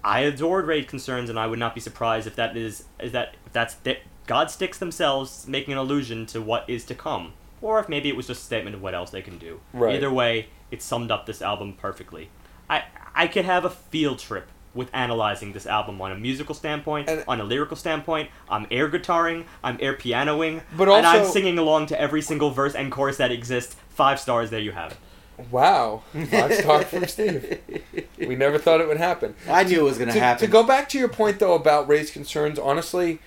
I adored Raised Concerns, and I would not be surprised if that is is that if that's th- God sticks themselves making an allusion to what is to come, or if maybe it was just a statement of what else they can do. Right. Either way, it summed up this album perfectly. I I could have a field trip with analyzing this album on a musical standpoint, And- on a lyrical standpoint. I'm air guitaring, I'm air pianoing, But and I'm singing along to every single verse and chorus that exists. Five stars. There you have it. Wow, five star from Steve. We never thought it would happen. I knew it was going to, to happen. to go back to your point though about raised concerns, honestly,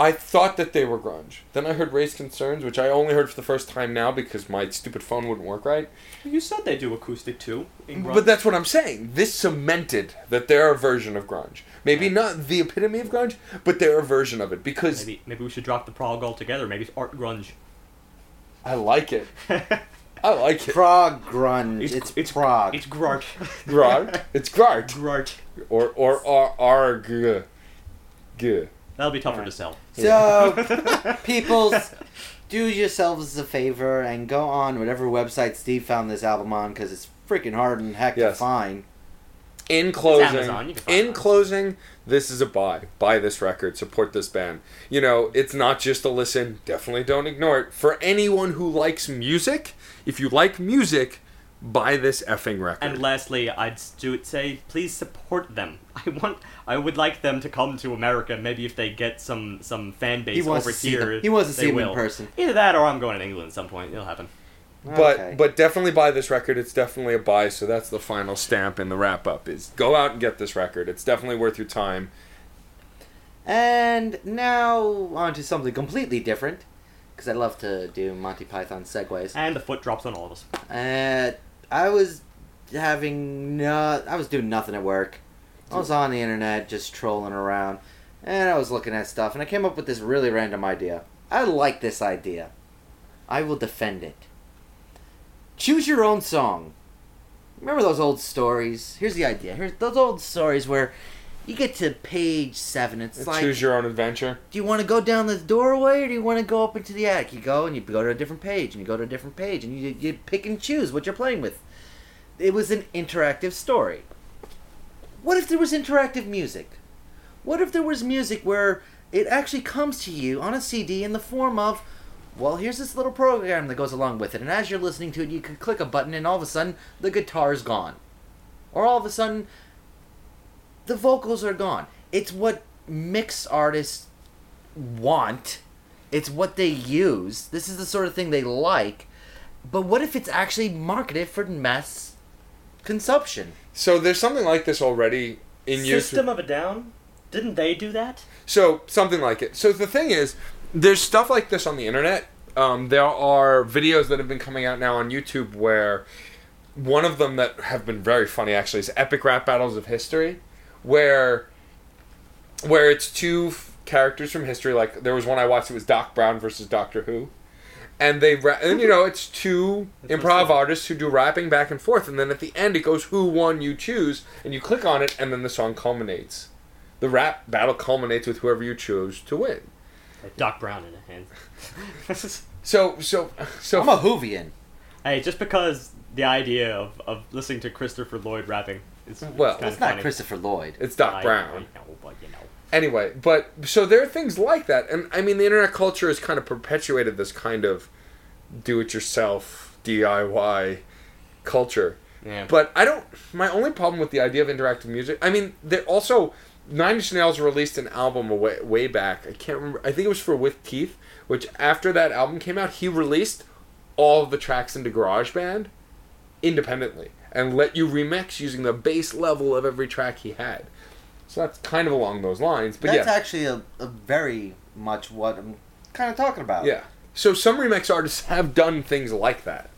I thought that they were grunge. Then I heard raised concerns, which I only heard for the first time now because my stupid phone wouldn't work right. You said they do acoustic too. In But that's what I'm saying. This cemented that they're a version of grunge. Maybe not the epitome of grunge, but they're a version of it because maybe maybe we should drop the prog altogether. Maybe it's art grunge. I like it. I like it. prog grunge. It's, It's- it's- prog. It's grart. Grart. It's grart. grart. Or or or arg. G. That'll be tougher to sell. So, peoples, do yourselves a favor and go on whatever website Steve found this album on because it's freaking hard and heck to find. In closing, Amazon, you can find in it. closing, this is a buy. Buy this record. Support this band. You know, it's not just a listen. Definitely don't ignore it. For anyone who likes music, if you like music, buy this effing record. And lastly, I'd do it say please support them. I want, I would like them to come to America. Maybe if they get some some fan base He wants over to see here, them. He wants to see them in person. Either that, or I'm going to England at some point. It'll happen. but Okay. but definitely buy this record. It's definitely a buy. So that's the final stamp in the wrap up. Is go out and get this record. It's definitely worth your time. And now on to something completely different because I love to do Monty Python segues. And the foot drops on all of us. Uh, I was having no, I was doing nothing at work. I was on the internet just trolling around, and I was looking at stuff, and I came up with this really random idea. I like this idea. I will defend it. Choose your own song. Remember those old stories? Here's the idea. Here's those old stories where you get to page seven. It's like Choose your own adventure. do you want to go down this doorway or do you want to go up into the attic? You go and you go to a different page and you go to a different page and you, you pick and choose what you're playing with. It was an interactive story. What if there was interactive music? What if there was music where it actually comes to you on a CD in the form of, well, here's this little program that goes along with it, and as you're listening to it, you can click a button and all of a sudden the guitar's gone. Or all of a sudden the vocals are gone. It's what mix artists want. It's what they use. This is the sort of thing they like. But what if it's actually marketed for mass consumption? So there's something like this already in use. System of a Down. Didn't they do that? So something like it. So the thing is, there's stuff like this on the internet. Um, there are videos that have been coming out now on YouTube where one of them that have been very funny actually is epic rap battles of history, where where it's two f- characters from history. Like there was one I watched. It was Doc Brown versus Doctor Who. And they ra- and you know it's two That's improv artists who do rapping back and forth, and then at the end it goes who won you choose, and you click on it, and then the song culminates. The rap battle culminates with whoever you chose to win. Like Doc Brown in a hand. So so so I'm a Whovian. hey, just because the idea of, of listening to Christopher Lloyd rapping is Well, kind It's not funny. Christopher Lloyd. it's Doc I- Brown. I know, but you know. Anyway, but so there are things like that, and I mean the internet culture has kind of perpetuated this kind of do-it-yourself DIY culture. Yeah. But I don't. My only problem with the idea of interactive music. I mean, they also Nine Inch Nails released an album way, way back. I can't remember. I think it was for With Teeth, which after that album came out, he released all the tracks into GarageBand independently and let you remix using the base level of every track he had. So that's kind of along those lines. But That's yeah, actually a, a very much what I'm kind of talking about. yeah. So some remix artists have done things like that.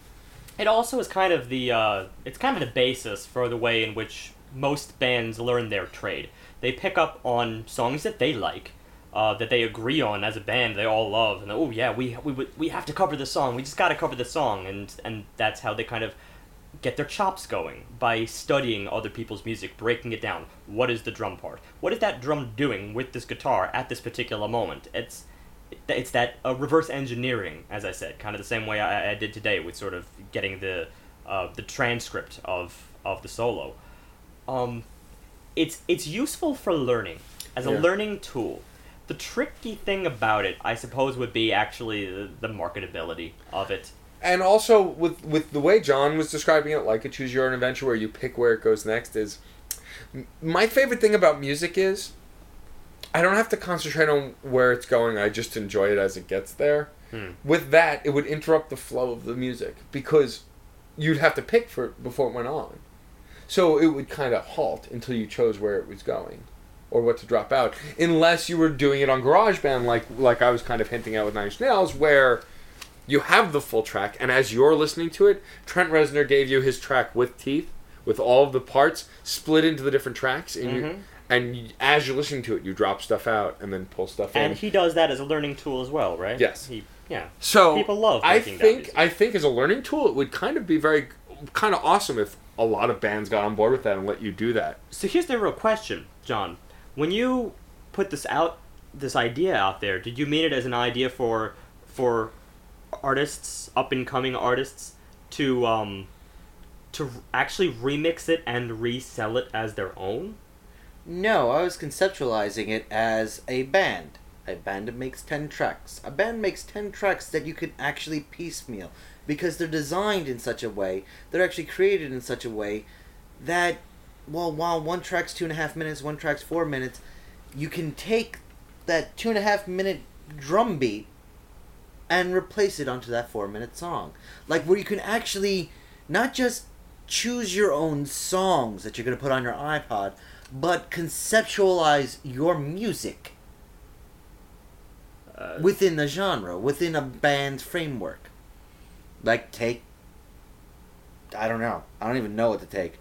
It also is kind of the uh, it's kind of the basis for the way in which most bands learn their trade. They pick up on songs that they like, uh, that they agree on as a band, they all love, and oh yeah, we we we have to cover this song. We just got to cover this song, and and that's how they kind of get their chops going by studying other people's music, breaking it down. What is the drum part? What is that drum doing with this guitar at this particular moment? It's it's that uh, reverse engineering, as I said, kind of the same way I, I did today with sort of getting the uh, the transcript of of the solo. Um, it's it's useful for learning as a Yeah. learning tool. The tricky thing about it, I suppose, would be actually the, the marketability of it. And also with with the way John was describing it, like a choose your own adventure where you pick where it goes next, is my favorite thing about music is I don't have to concentrate on where it's going. I just enjoy it as it gets there. Hmm. With that, it would interrupt the flow of the music because you'd have to pick for it before it went on. So it would kind of halt until you chose where it was going or what to drop out, unless you were doing it on GarageBand, like like I was kind of hinting at with Nine Inch Nails, where you have the full track, and as you're listening to it, Trent Reznor gave you his track with teeth, with all of the parts split into the different tracks, and you, Mhm. and you, as you're listening to it, you drop stuff out and then pull stuff in. And he does that as a learning tool as well, right? Yes. He, yeah. So People love I think. I think as a learning tool, it would kind of be very kind of awesome if a lot of bands got on board with that and let you do that. So here's the real question, John. When you put this out, this idea out there, did you mean it as an idea for for artists, up and coming artists, to um, to actually remix it and resell it as their own? No, I was conceptualizing it as a band. A band makes 10 tracks. A band makes 10 tracks that you can actually piecemeal because they're designed in such a way, they're actually created in such a way that, well, while one track's two and a half minutes, one track's four minutes, you can take that two and a half minute drum beat and replace it onto that four minute song. Like, where you can actually not just choose your own songs that you're going to put on your iPod, but conceptualize your music Uh, within the genre, within a band's framework. Like, take. I don't know. I don't even know what to take.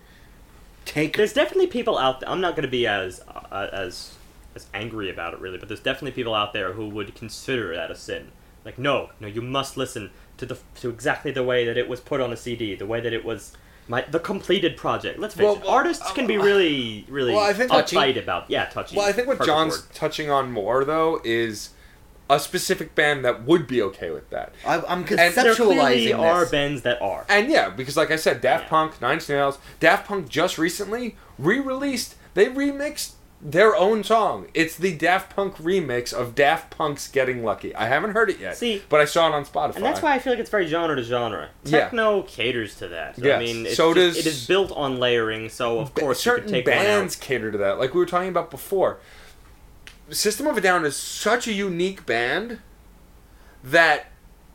Take. there's definitely people out there. I'm not going to be as uh, as as angry about it really, but there's definitely people out there who would consider that a sin. Like, no, no, you must listen to the to exactly the way that it was put on a CD, the way that it was my the completed project. Let's face Well, it, well, artists can be uh, really, really well, I think- uptight about yeah, touchy. Well, I think what John's word. touching on more though is a specific band that would be okay with that. I, I'm there clearly conceptualizing are this. bands that are. And yeah, because like I said, Daft Yeah. Punk, Nine Snails, Nails, Daft Punk just recently re-released. They remixed their own song. It's the Daft Punk remix of Daft Punk's "Getting Lucky." I haven't heard it yet, See- but I saw it on Spotify. And that's why I feel like it's very genre to genre. Yeah. Techno caters to that. I mean, it's So just- does- it is built on layering, so of course certain bands cater to that. Like we were talking about before. System of a Down is such a unique band that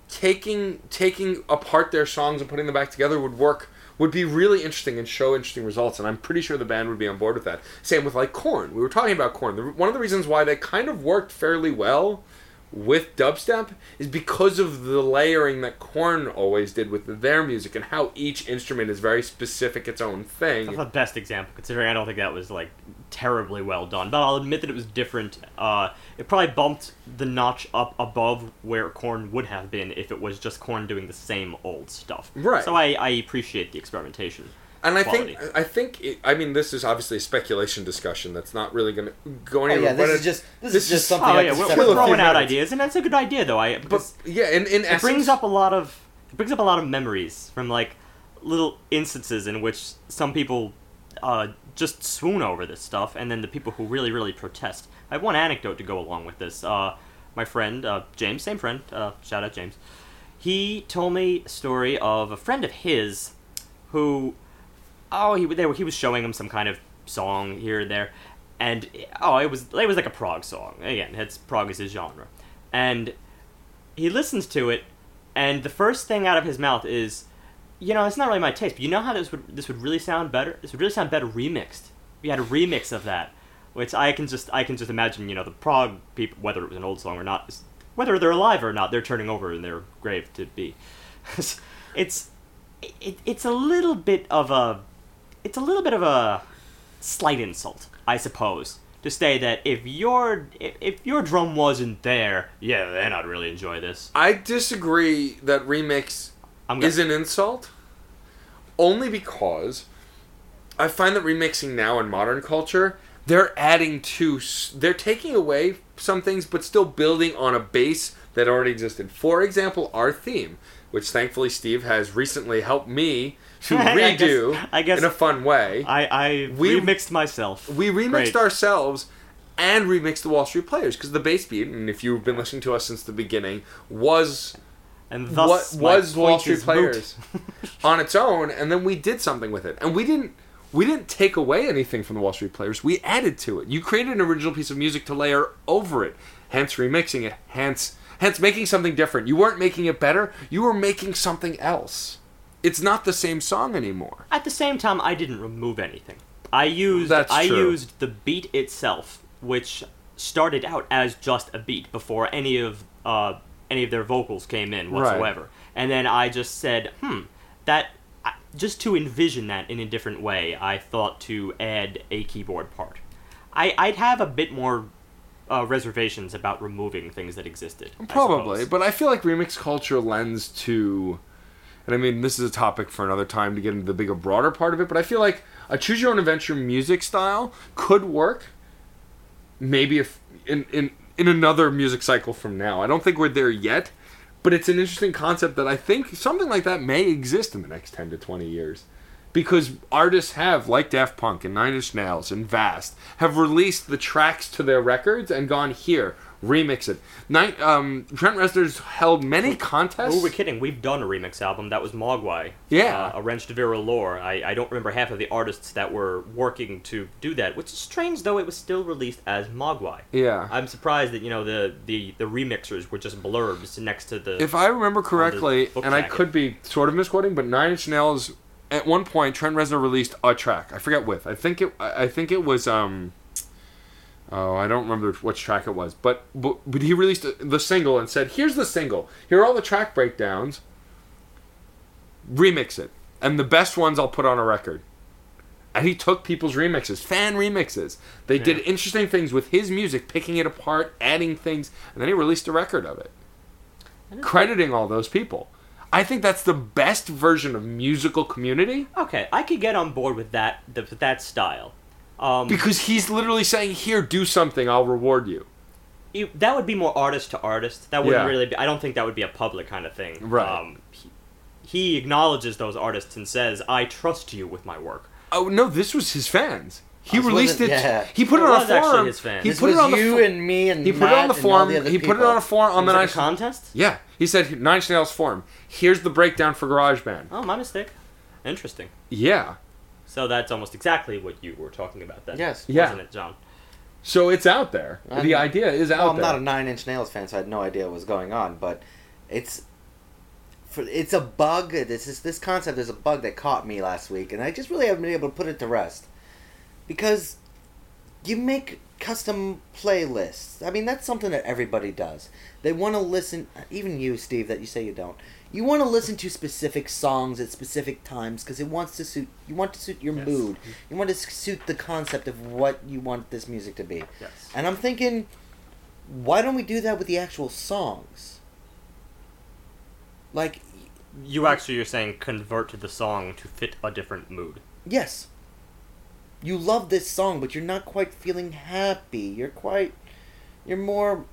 taking taking apart their songs and putting them back together would work would be really interesting and show interesting results and I'm pretty sure the band would be on board with that. Same with like Korn. We were talking about Korn. One of the reasons why they kind of worked fairly well with dubstep is because of the layering that Korn always did with their music and how each instrument is very specific its own thing. That's the best example, considering I don't think that was like terribly well done. But I'll admit that it was different. Uh, it probably bumped the notch up above where Korn would have been if it was just Korn doing the same old stuff. Right. So I, I appreciate the experimentation. And I think I think it, I mean this is obviously a speculation discussion that's not really going to go Oh, anywhere. yeah, this but is just this, this is just something. Oh yeah, we're, we're a on. few throwing out ideas, and that's a good idea though. I but because yeah, in, in it essence, brings up a lot of it brings up a lot of memories from like little instances in which some people uh, just swoon over this stuff, and then the people who really really protest. I have one anecdote to go along with this. Uh, my friend uh, James, same friend, uh, shout out James. He told me a story of a friend of his who, oh, he they were, he was showing him some kind of song here and there, and oh, it was it was like a prog song. Again, it's prog is his genre, and he listens to it, and the first thing out of his mouth is, you know, it's not really my taste, but you know how this would this would really sound better. This would really sound better remixed. We had a remix of that, which I can just I can just imagine. You know, the prog people, whether it was an old song or not, whether they're alive or not, they're turning over in their grave to be. it's it, it's a little bit of a it's a little bit of a slight insult, I suppose, to say that if your if, if your drum wasn't there, yeah, then I'd really enjoy this. I disagree that remix I'm gonna, is an insult, only because I find that remixing now in modern culture, they're adding to, they're taking away some things, but still building on a base that already existed. For example, our theme, which thankfully Steve has recently helped me to I guess- redo I guess- in a fun way. I, I We- remixed myself. we remixed Great. ourselves and remixed the Wall Street Players because the bass beat, and if you've been listening to us since the beginning, was and what thus my was Wall Street. Players on its own, and then we did something with it, and we didn't. We didn't take away anything from the Wall Street Players. We added to it. You created an original piece of music to layer over it, hence remixing it, hence hence making something different. You weren't making it better. You were making something else. It's not the same song anymore. At the same time, I didn't remove anything. I used That's I true. used the beat itself, which started out as just a beat before any of uh, any of their vocals came in Right. whatsoever. And then I just said, hmm, that just to envision that in a different way, I thought to add a keyboard part. I, I'd have a bit more uh, reservations about removing things that existed. Probably, suppose. but I feel like remix culture lends to, and I mean this is a topic for another time to get into the bigger, broader part of it. But I feel like a choose your own adventure music style could work. Maybe if in in in another music cycle from now, I don't think we're there yet, but it's an interesting concept that I think something like that may exist in the next ten to twenty years. Because artists have, like Daft Punk and Nine Inch Nails and Vast, have released the tracks to their records and gone here, remix it. Night, um, Trent Reznor's held many contests. Who we're kidding? We've done a remix album that was Mogwai. Yeah. Uh, a Wrench to Vera Lore. I, I don't remember half of the artists that were working to do that, which is strange though it was still released as Mogwai. Yeah. I'm surprised that, you know, the, the, the remixers were just blurbs next to the. If I remember correctly, and I could be sort of misquoting, but Nine Inch Nails, at one point, Trent Reznor released a track. I forget with. I think it. I think it was. um Oh, I don't remember which track it was, but but, but he released the single and said, "Here's the single. Here are all the track breakdowns. Remix it, and the best ones I'll put on a record." And he took people's remixes, fan remixes. They did interesting things with his music, picking it apart, adding things, and then he released a record of it crediting all those people. I think that's the best version of musical community okay, I could get on board with that the, with that style. Um, because he's literally saying, "Here, do something. I'll reward you." you- that would be more artist to artist. That wouldn't Yeah. really be. I don't think that would be a public kind of thing. Right. Um, he, he acknowledges those artists and says, "I trust you with my work." Oh no, this was his fans. He released it. yeah. He put it, It on a forum. He this put it on the. you fo- and me and he put it on the forum. the He put it on a forum on Was the Nine. contest? Yeah, he said Nine Inch Nails forum. Here's the breakdown for GarageBand. Oh, my mistake. Interesting. Yeah, So that's almost exactly what you were talking about then. Yes. Yeah. Wasn't it, John? so it's out there. I the idea is out Well, I'm there. not a Nine Inch Nails fan, so I had no idea what was going on. But it's it's a bug. This is this concept is a bug that caught me last week, and I just really haven't been able to put it to rest because you make custom playlists. I mean, that's something that everybody does. They want to listen. Even you, Steve, that you say you don't. You want to listen to specific songs at specific times because it wants to suit. You want to suit your Yes. mood. You want to suit the concept of what you want this music to be. Yes. And I'm thinking, why don't we do that with the actual songs? Like, You actually you're saying convert the song to fit a different mood. yes, you love this song, but you're not quite feeling happy. You're quite, you're more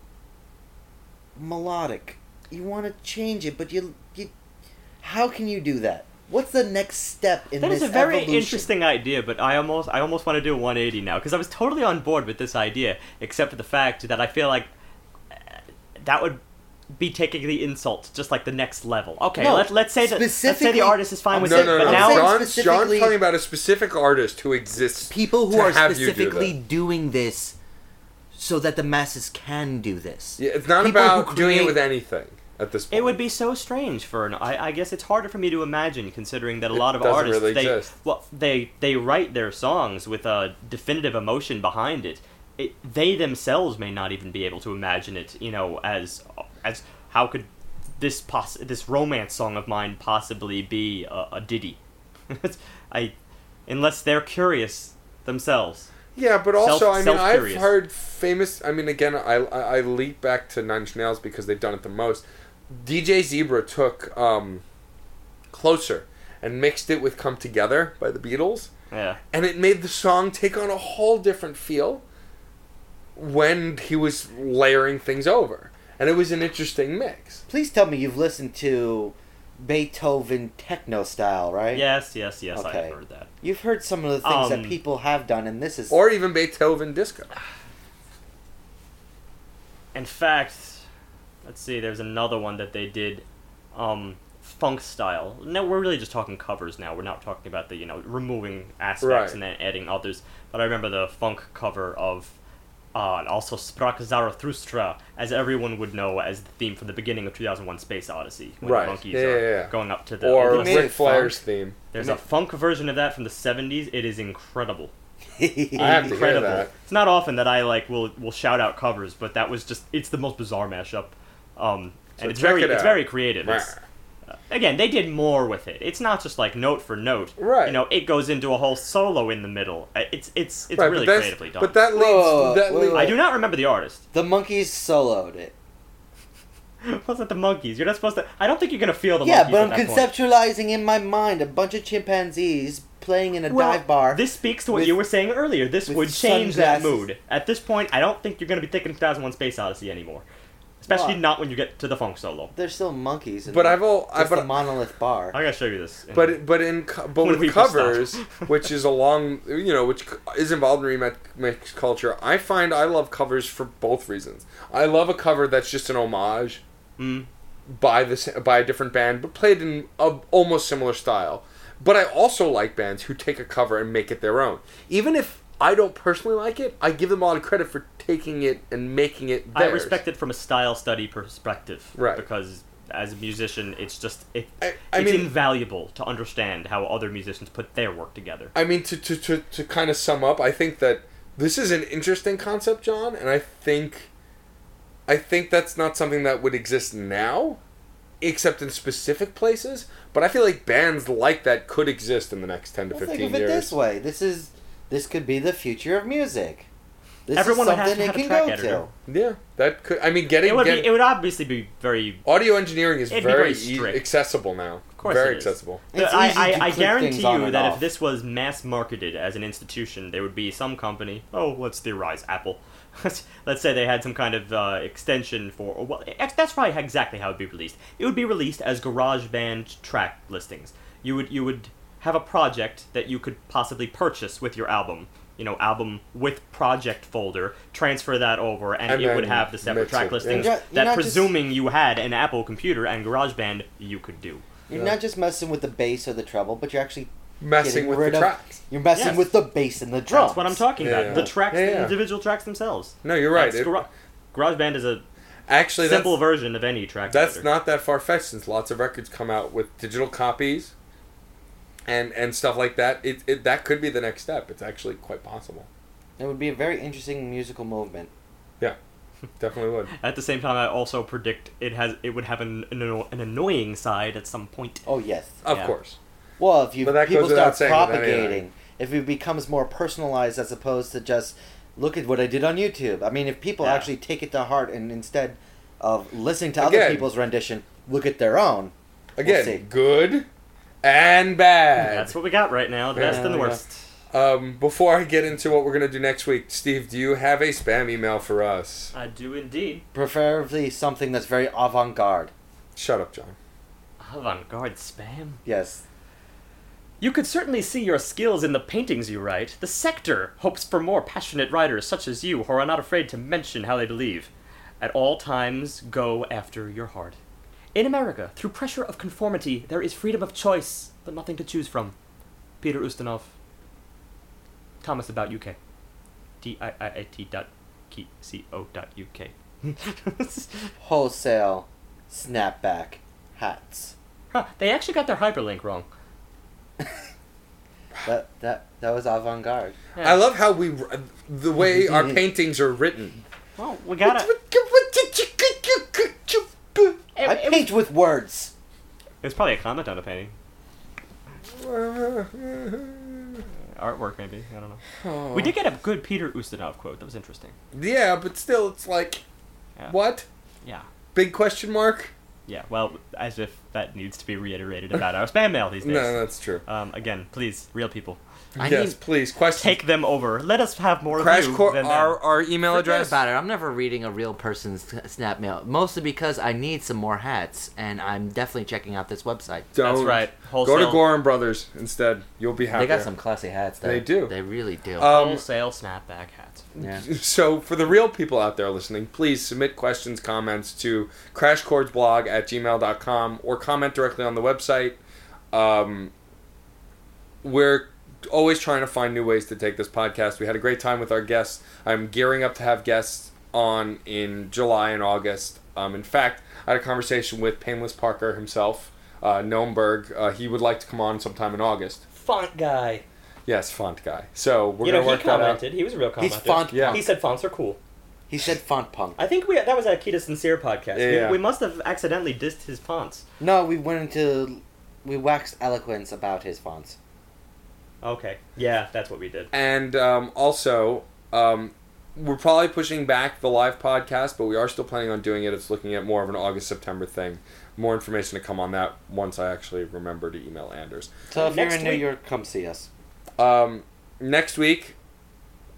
melodic. You want to change it, but you, you, how can you do that? What's the next step in That this is a very evolution? interesting idea, but I almost I almost want to do 180 now because I was totally on board with this idea, except for the fact that I feel like uh, that would be taking the insult just like the next level. Okay, No, let, let's say that let's say the artist is fine I'm with no, it, no, but no. now saying John, John's talking about a specific artist who exists. People who to are have you do specifically doing this so that the masses can do this. Yeah, it's not People who about doing it with anything at this point. It would be so strange for an. I, I guess it's harder for me to imagine, considering that a It lot of artists really they exist. well they they write their songs with a definitive emotion behind it. it. They themselves may not even be able to imagine it. You know, as as how could this poss- this romance song of mine possibly be a, a ditty? I unless they're curious themselves. Yeah, but also, Self- I mean, I've heard famous. I mean, again, I, I I leap back to Nine Inch Nails because they've done it the most. DJ Zebra took um, "Closer" and mixed it with "Come Together" by the Beatles, Yeah. and it made the song take on a whole different feel when he was layering things over, and it was an interesting mix. Please tell me you've listened to Beethoven techno style, right? Yes, yes, yes. Okay. I've heard that. You've heard some of the things Um, that people have done, and this is Or even Beethoven disco. In fact, let's see. There's another one that they did, um, funk style. No, we're really just talking covers now. We're not talking about the you know removing aspects Right. and then adding others. But I remember the funk cover of, uh, and also Sprach Zarathustra, as everyone would know as the theme from the beginning of 2001: Space Odyssey, when Right. the monkeys Yeah, are yeah, yeah. going up to the. Or obelisk. made it Ric Flair's theme. There's a funk version of that from the 70s. It is incredible. I have to hear that. It's not often that I like will will shout out covers, but that was just it's the most bizarre mashup. Um, So and it's very it it's very creative. It's- again, they did more with it. It's not just like note for note. Right. You know, it goes into a whole solo in the middle. Uh, It's it's it's Right, really but creatively done. But that leads. Whoa, that whoa, leads whoa. I do not remember the artist. the monkeys soloed it. Wasn't the monkeys? You're not supposed to. I don't think you're gonna feel the yeah, monkeys. but at I'm that point. conceptualizing in my mind a bunch of chimpanzees playing in a Well, dive bar. This speaks to what with- you were saying earlier. This would change that mood. At this point, I don't think you're going to be thinking 2001: Space Odyssey anymore, especially Why? not when you get to the funk solo. They're still monkeys. In But I've all. I, just but a monolith bar. I gotta show you this. in- But but in co- but When with we stop. covers, which is a long you know which c- is involved in remix culture, I find I love covers for both reasons. I love a cover that's just an homage Mm. by this by a different band, but played in a almost similar style. But I also like bands who take a cover and make it their own, even if I don't personally like it. I give them a lot of credit for taking it and making it. I respect it from a style study perspective, Right. Because as a musician, it's just it, I- I it's mean- invaluable to understand how other musicians put their work together. I mean, to, to, to, to kind of sum up, I think that this is an interesting concept, John, and I think, I think that's not something that would exist now, except in specific places. But I feel like bands like that could exist in the next ten to Well, fifteen think of it years. this way: this is this could be the future of music. This Everyone is would have something to it have a can track go editor. to. Yeah, that could. I mean, getting It would get- be, it would obviously be very. audio engineering is It'd be very, very e- strict. accessible now. Of course very it is. accessible. It's I, easy I, to I click guarantee on you and that off. if this was mass marketed as an institution, there would be some company. Oh, let's theorize Apple. let's say they had some kind of uh, extension for. or Well, ex- that's probably exactly how it would be released. It would be released as GarageBand track listings. You would you would have a project that you could possibly purchase with your album. You know, album with project folder. Transfer that over, and, And it would have the separate track it, listings yeah. You're- you're that, not just- presuming you had an Apple computer and GarageBand, you could do. You're Yeah. not just messing with the bass or the treble, but you're actually Messing with the of- tracks. you're messing Yes. with the bass and the drums. That's what I'm talking Yeah, about. yeah. The tracks, Yeah, the individual tracks themselves. No, you're right. It- Gara- GarageBand is a actually, simple version of any track. That's editor. not that far fetched since lots of records come out with digital copies and and stuff like that. It, it that could be the next step. It's actually quite possible. It would be a very interesting musical movement. Yeah, definitely would. At the same time, I also predict it has it would have an, an, an annoying side at some point. Oh yes. Of Yeah. course. Well, if you that people goes start saying with anything. propagating, if it becomes more personalized as opposed to just look at what I did on YouTube. I mean, if people Yeah. actually take it to heart and instead of listening to other people's rendition, look at their own. Again, see. good and bad. That's what we got right now. The Yeah, best and the yeah. worst. Um, before I get into what we're gonna do next week, Steve, do you have a spam email for us? I do indeed. Preferably something that's very avant-garde. Shut up, John. Avant-garde spam. Yes. You could certainly see your skills in the paintings you write. The sector hopes for more passionate writers such as you who are not afraid to mention how they believe. At all times, go after your heart. In America, through pressure of conformity, there is freedom of choice, but nothing to choose from. Peter Ustinov. Thomas about UK. D I I I T dot key C O dot UK. Wholesale snapback hats. Huh, they actually got their hyperlink wrong. That that that was avant-garde. I love how we the way our paintings are written. Well, we gotta. It, I it was, paint with words. It's probably a comment on a painting. Artwork, maybe. I don't know. Oh. We did get a good Peter Ustinov quote. That was interesting. Yeah, but still, it's like, Yeah. what? Yeah. Big question mark. Yeah. Well, as if that needs to be reiterated about our spam mail these days. No, that's true. Um, again, please, real people, I yes, need- please. Questions. take them over. Let us have more Crash of you Course. Our our email Forget address. about it. I'm never reading a real person's snap mail, mostly because I need some more hats, and I'm definitely checking out this website. Don't. That's right. Go to Goorin Brothers instead. You'll be happy. They got some classy hats. There. They do. They really do. Um, wholesale snapback hats. yeah. So, for the real people out there listening, please submit questions, comments to crashchordsblog at gmail.com or comment directly on the website. Um, we're always trying to find new ways to take this podcast. We had a great time with our guests. I'm gearing up to have guests on in July and August. Um, in fact, I had a conversation with Painless Parker himself, uh, Noemberg. Uh, he would like to come on sometime in August. Font guy. Yes, font guy. So we're you gonna know, he work that out. commented. He was a real commenter. He's font Yeah. He said fonts are cool. He said font punk. I think we that was a Akita Sincere podcast. Yeah. We, we must have accidentally dissed his fonts. No, we went into we waxed eloquence about his fonts. Okay. Yeah, that's what we did. And um, also, um, we're probably pushing back the live podcast, but we are still planning on doing it. It's looking at more of an August September thing. More information to come on that once I actually remember to email Anders. So if Next you're in New York, come see us. Um, next week,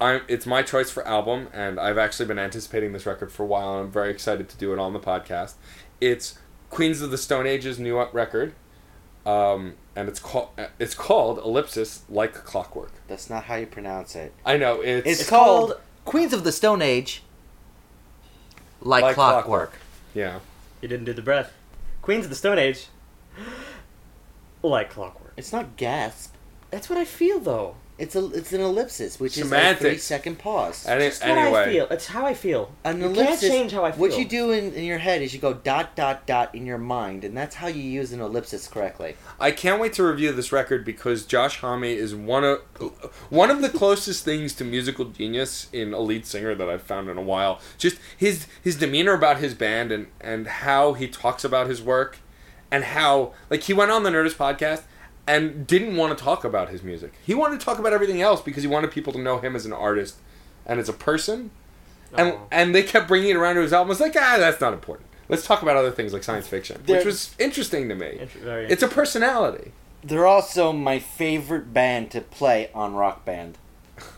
I'm, it's my choice for album, and I've actually been anticipating this record for a while, and I'm very excited to do it on the podcast. It's Queens of the Stone Age's new record, um, and it's called it's called Ellipsis Like Clockwork. That's not how you pronounce it. I know it's, It's, It's called, called- Queens of the Stone Age. Like, Like clockwork. yeah. You didn't do the breath. Queens of the Stone Age. like clockwork. It's not gasp. That's what I feel though. It's a it's an ellipsis, which is a Semantics. three second pause. Any, That's what I anyway, feel. It's how I feel. An you ellipsis. can't change how I feel. What you do in, in your head is you go dot dot dot in your mind, and that's how you use an ellipsis correctly. I can't wait to review this record because Josh Homme is one of one of the closest things to musical genius in a lead singer that I've found in a while. Just his his demeanor about his band and and how he talks about his work, and how like he went on the Nerdist podcast and didn't want to talk about his music. He wanted to talk about everything else because he wanted people to know him as an artist and as a person. And Oh. and they kept bringing it around to his album. It's like ah, that's not important. Let's talk about other things like science fiction, which was interesting to me. Inter- very It's a personality. They're also my favorite band to play on Rock Band.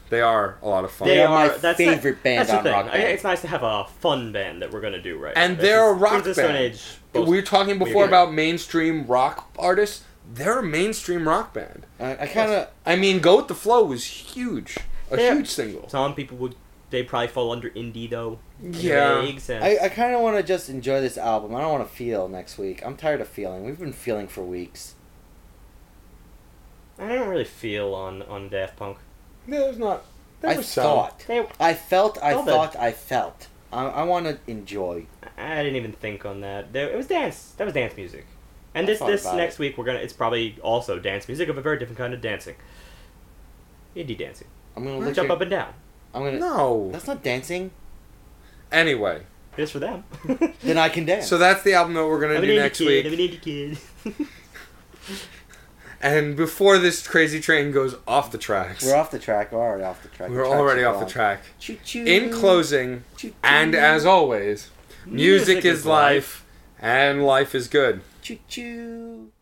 They are a lot of fun. They are my that's favorite band that's the on thing. Rock I- Band. It's nice to have a fun band that we're gonna do right. And now. they're This a rock Queens of the Stone band. Age. we were talking before about mainstream rock artists. They're a mainstream rock band. I, I kind of I mean, Go with the Flow was huge, a Yeah. huge single. Some people would. They probably fall under indie though. Yeah. Vague. I, I kind of want to just enjoy this album. I don't want to feel next week. I'm tired of feeling. We've been feeling for weeks. I don't really feel on on Daft Punk. No, there's not. There I was thought. They, I felt. I Well, the- thought. I felt. I, I want to enjoy. I didn't even think on that. There, it was dance. That was dance music. And this this next it. week we're gonna. It's probably also dance music of a very different kind of dancing. Indie dancing. I'm gonna look. Jump your- up and down. I'm gonna. No. That's not dancing. Anyway, It is for them. Then I can dance. so that's the album that we're gonna I'm an do indie next kid. I'm week. an indie kid. And before this crazy train goes off the tracks, We're off the track. We're already off the track. we're The already are off the track. Choo choo. In closing, Choo choo. and as always, music, Music is is life, and life is good. Choo choo.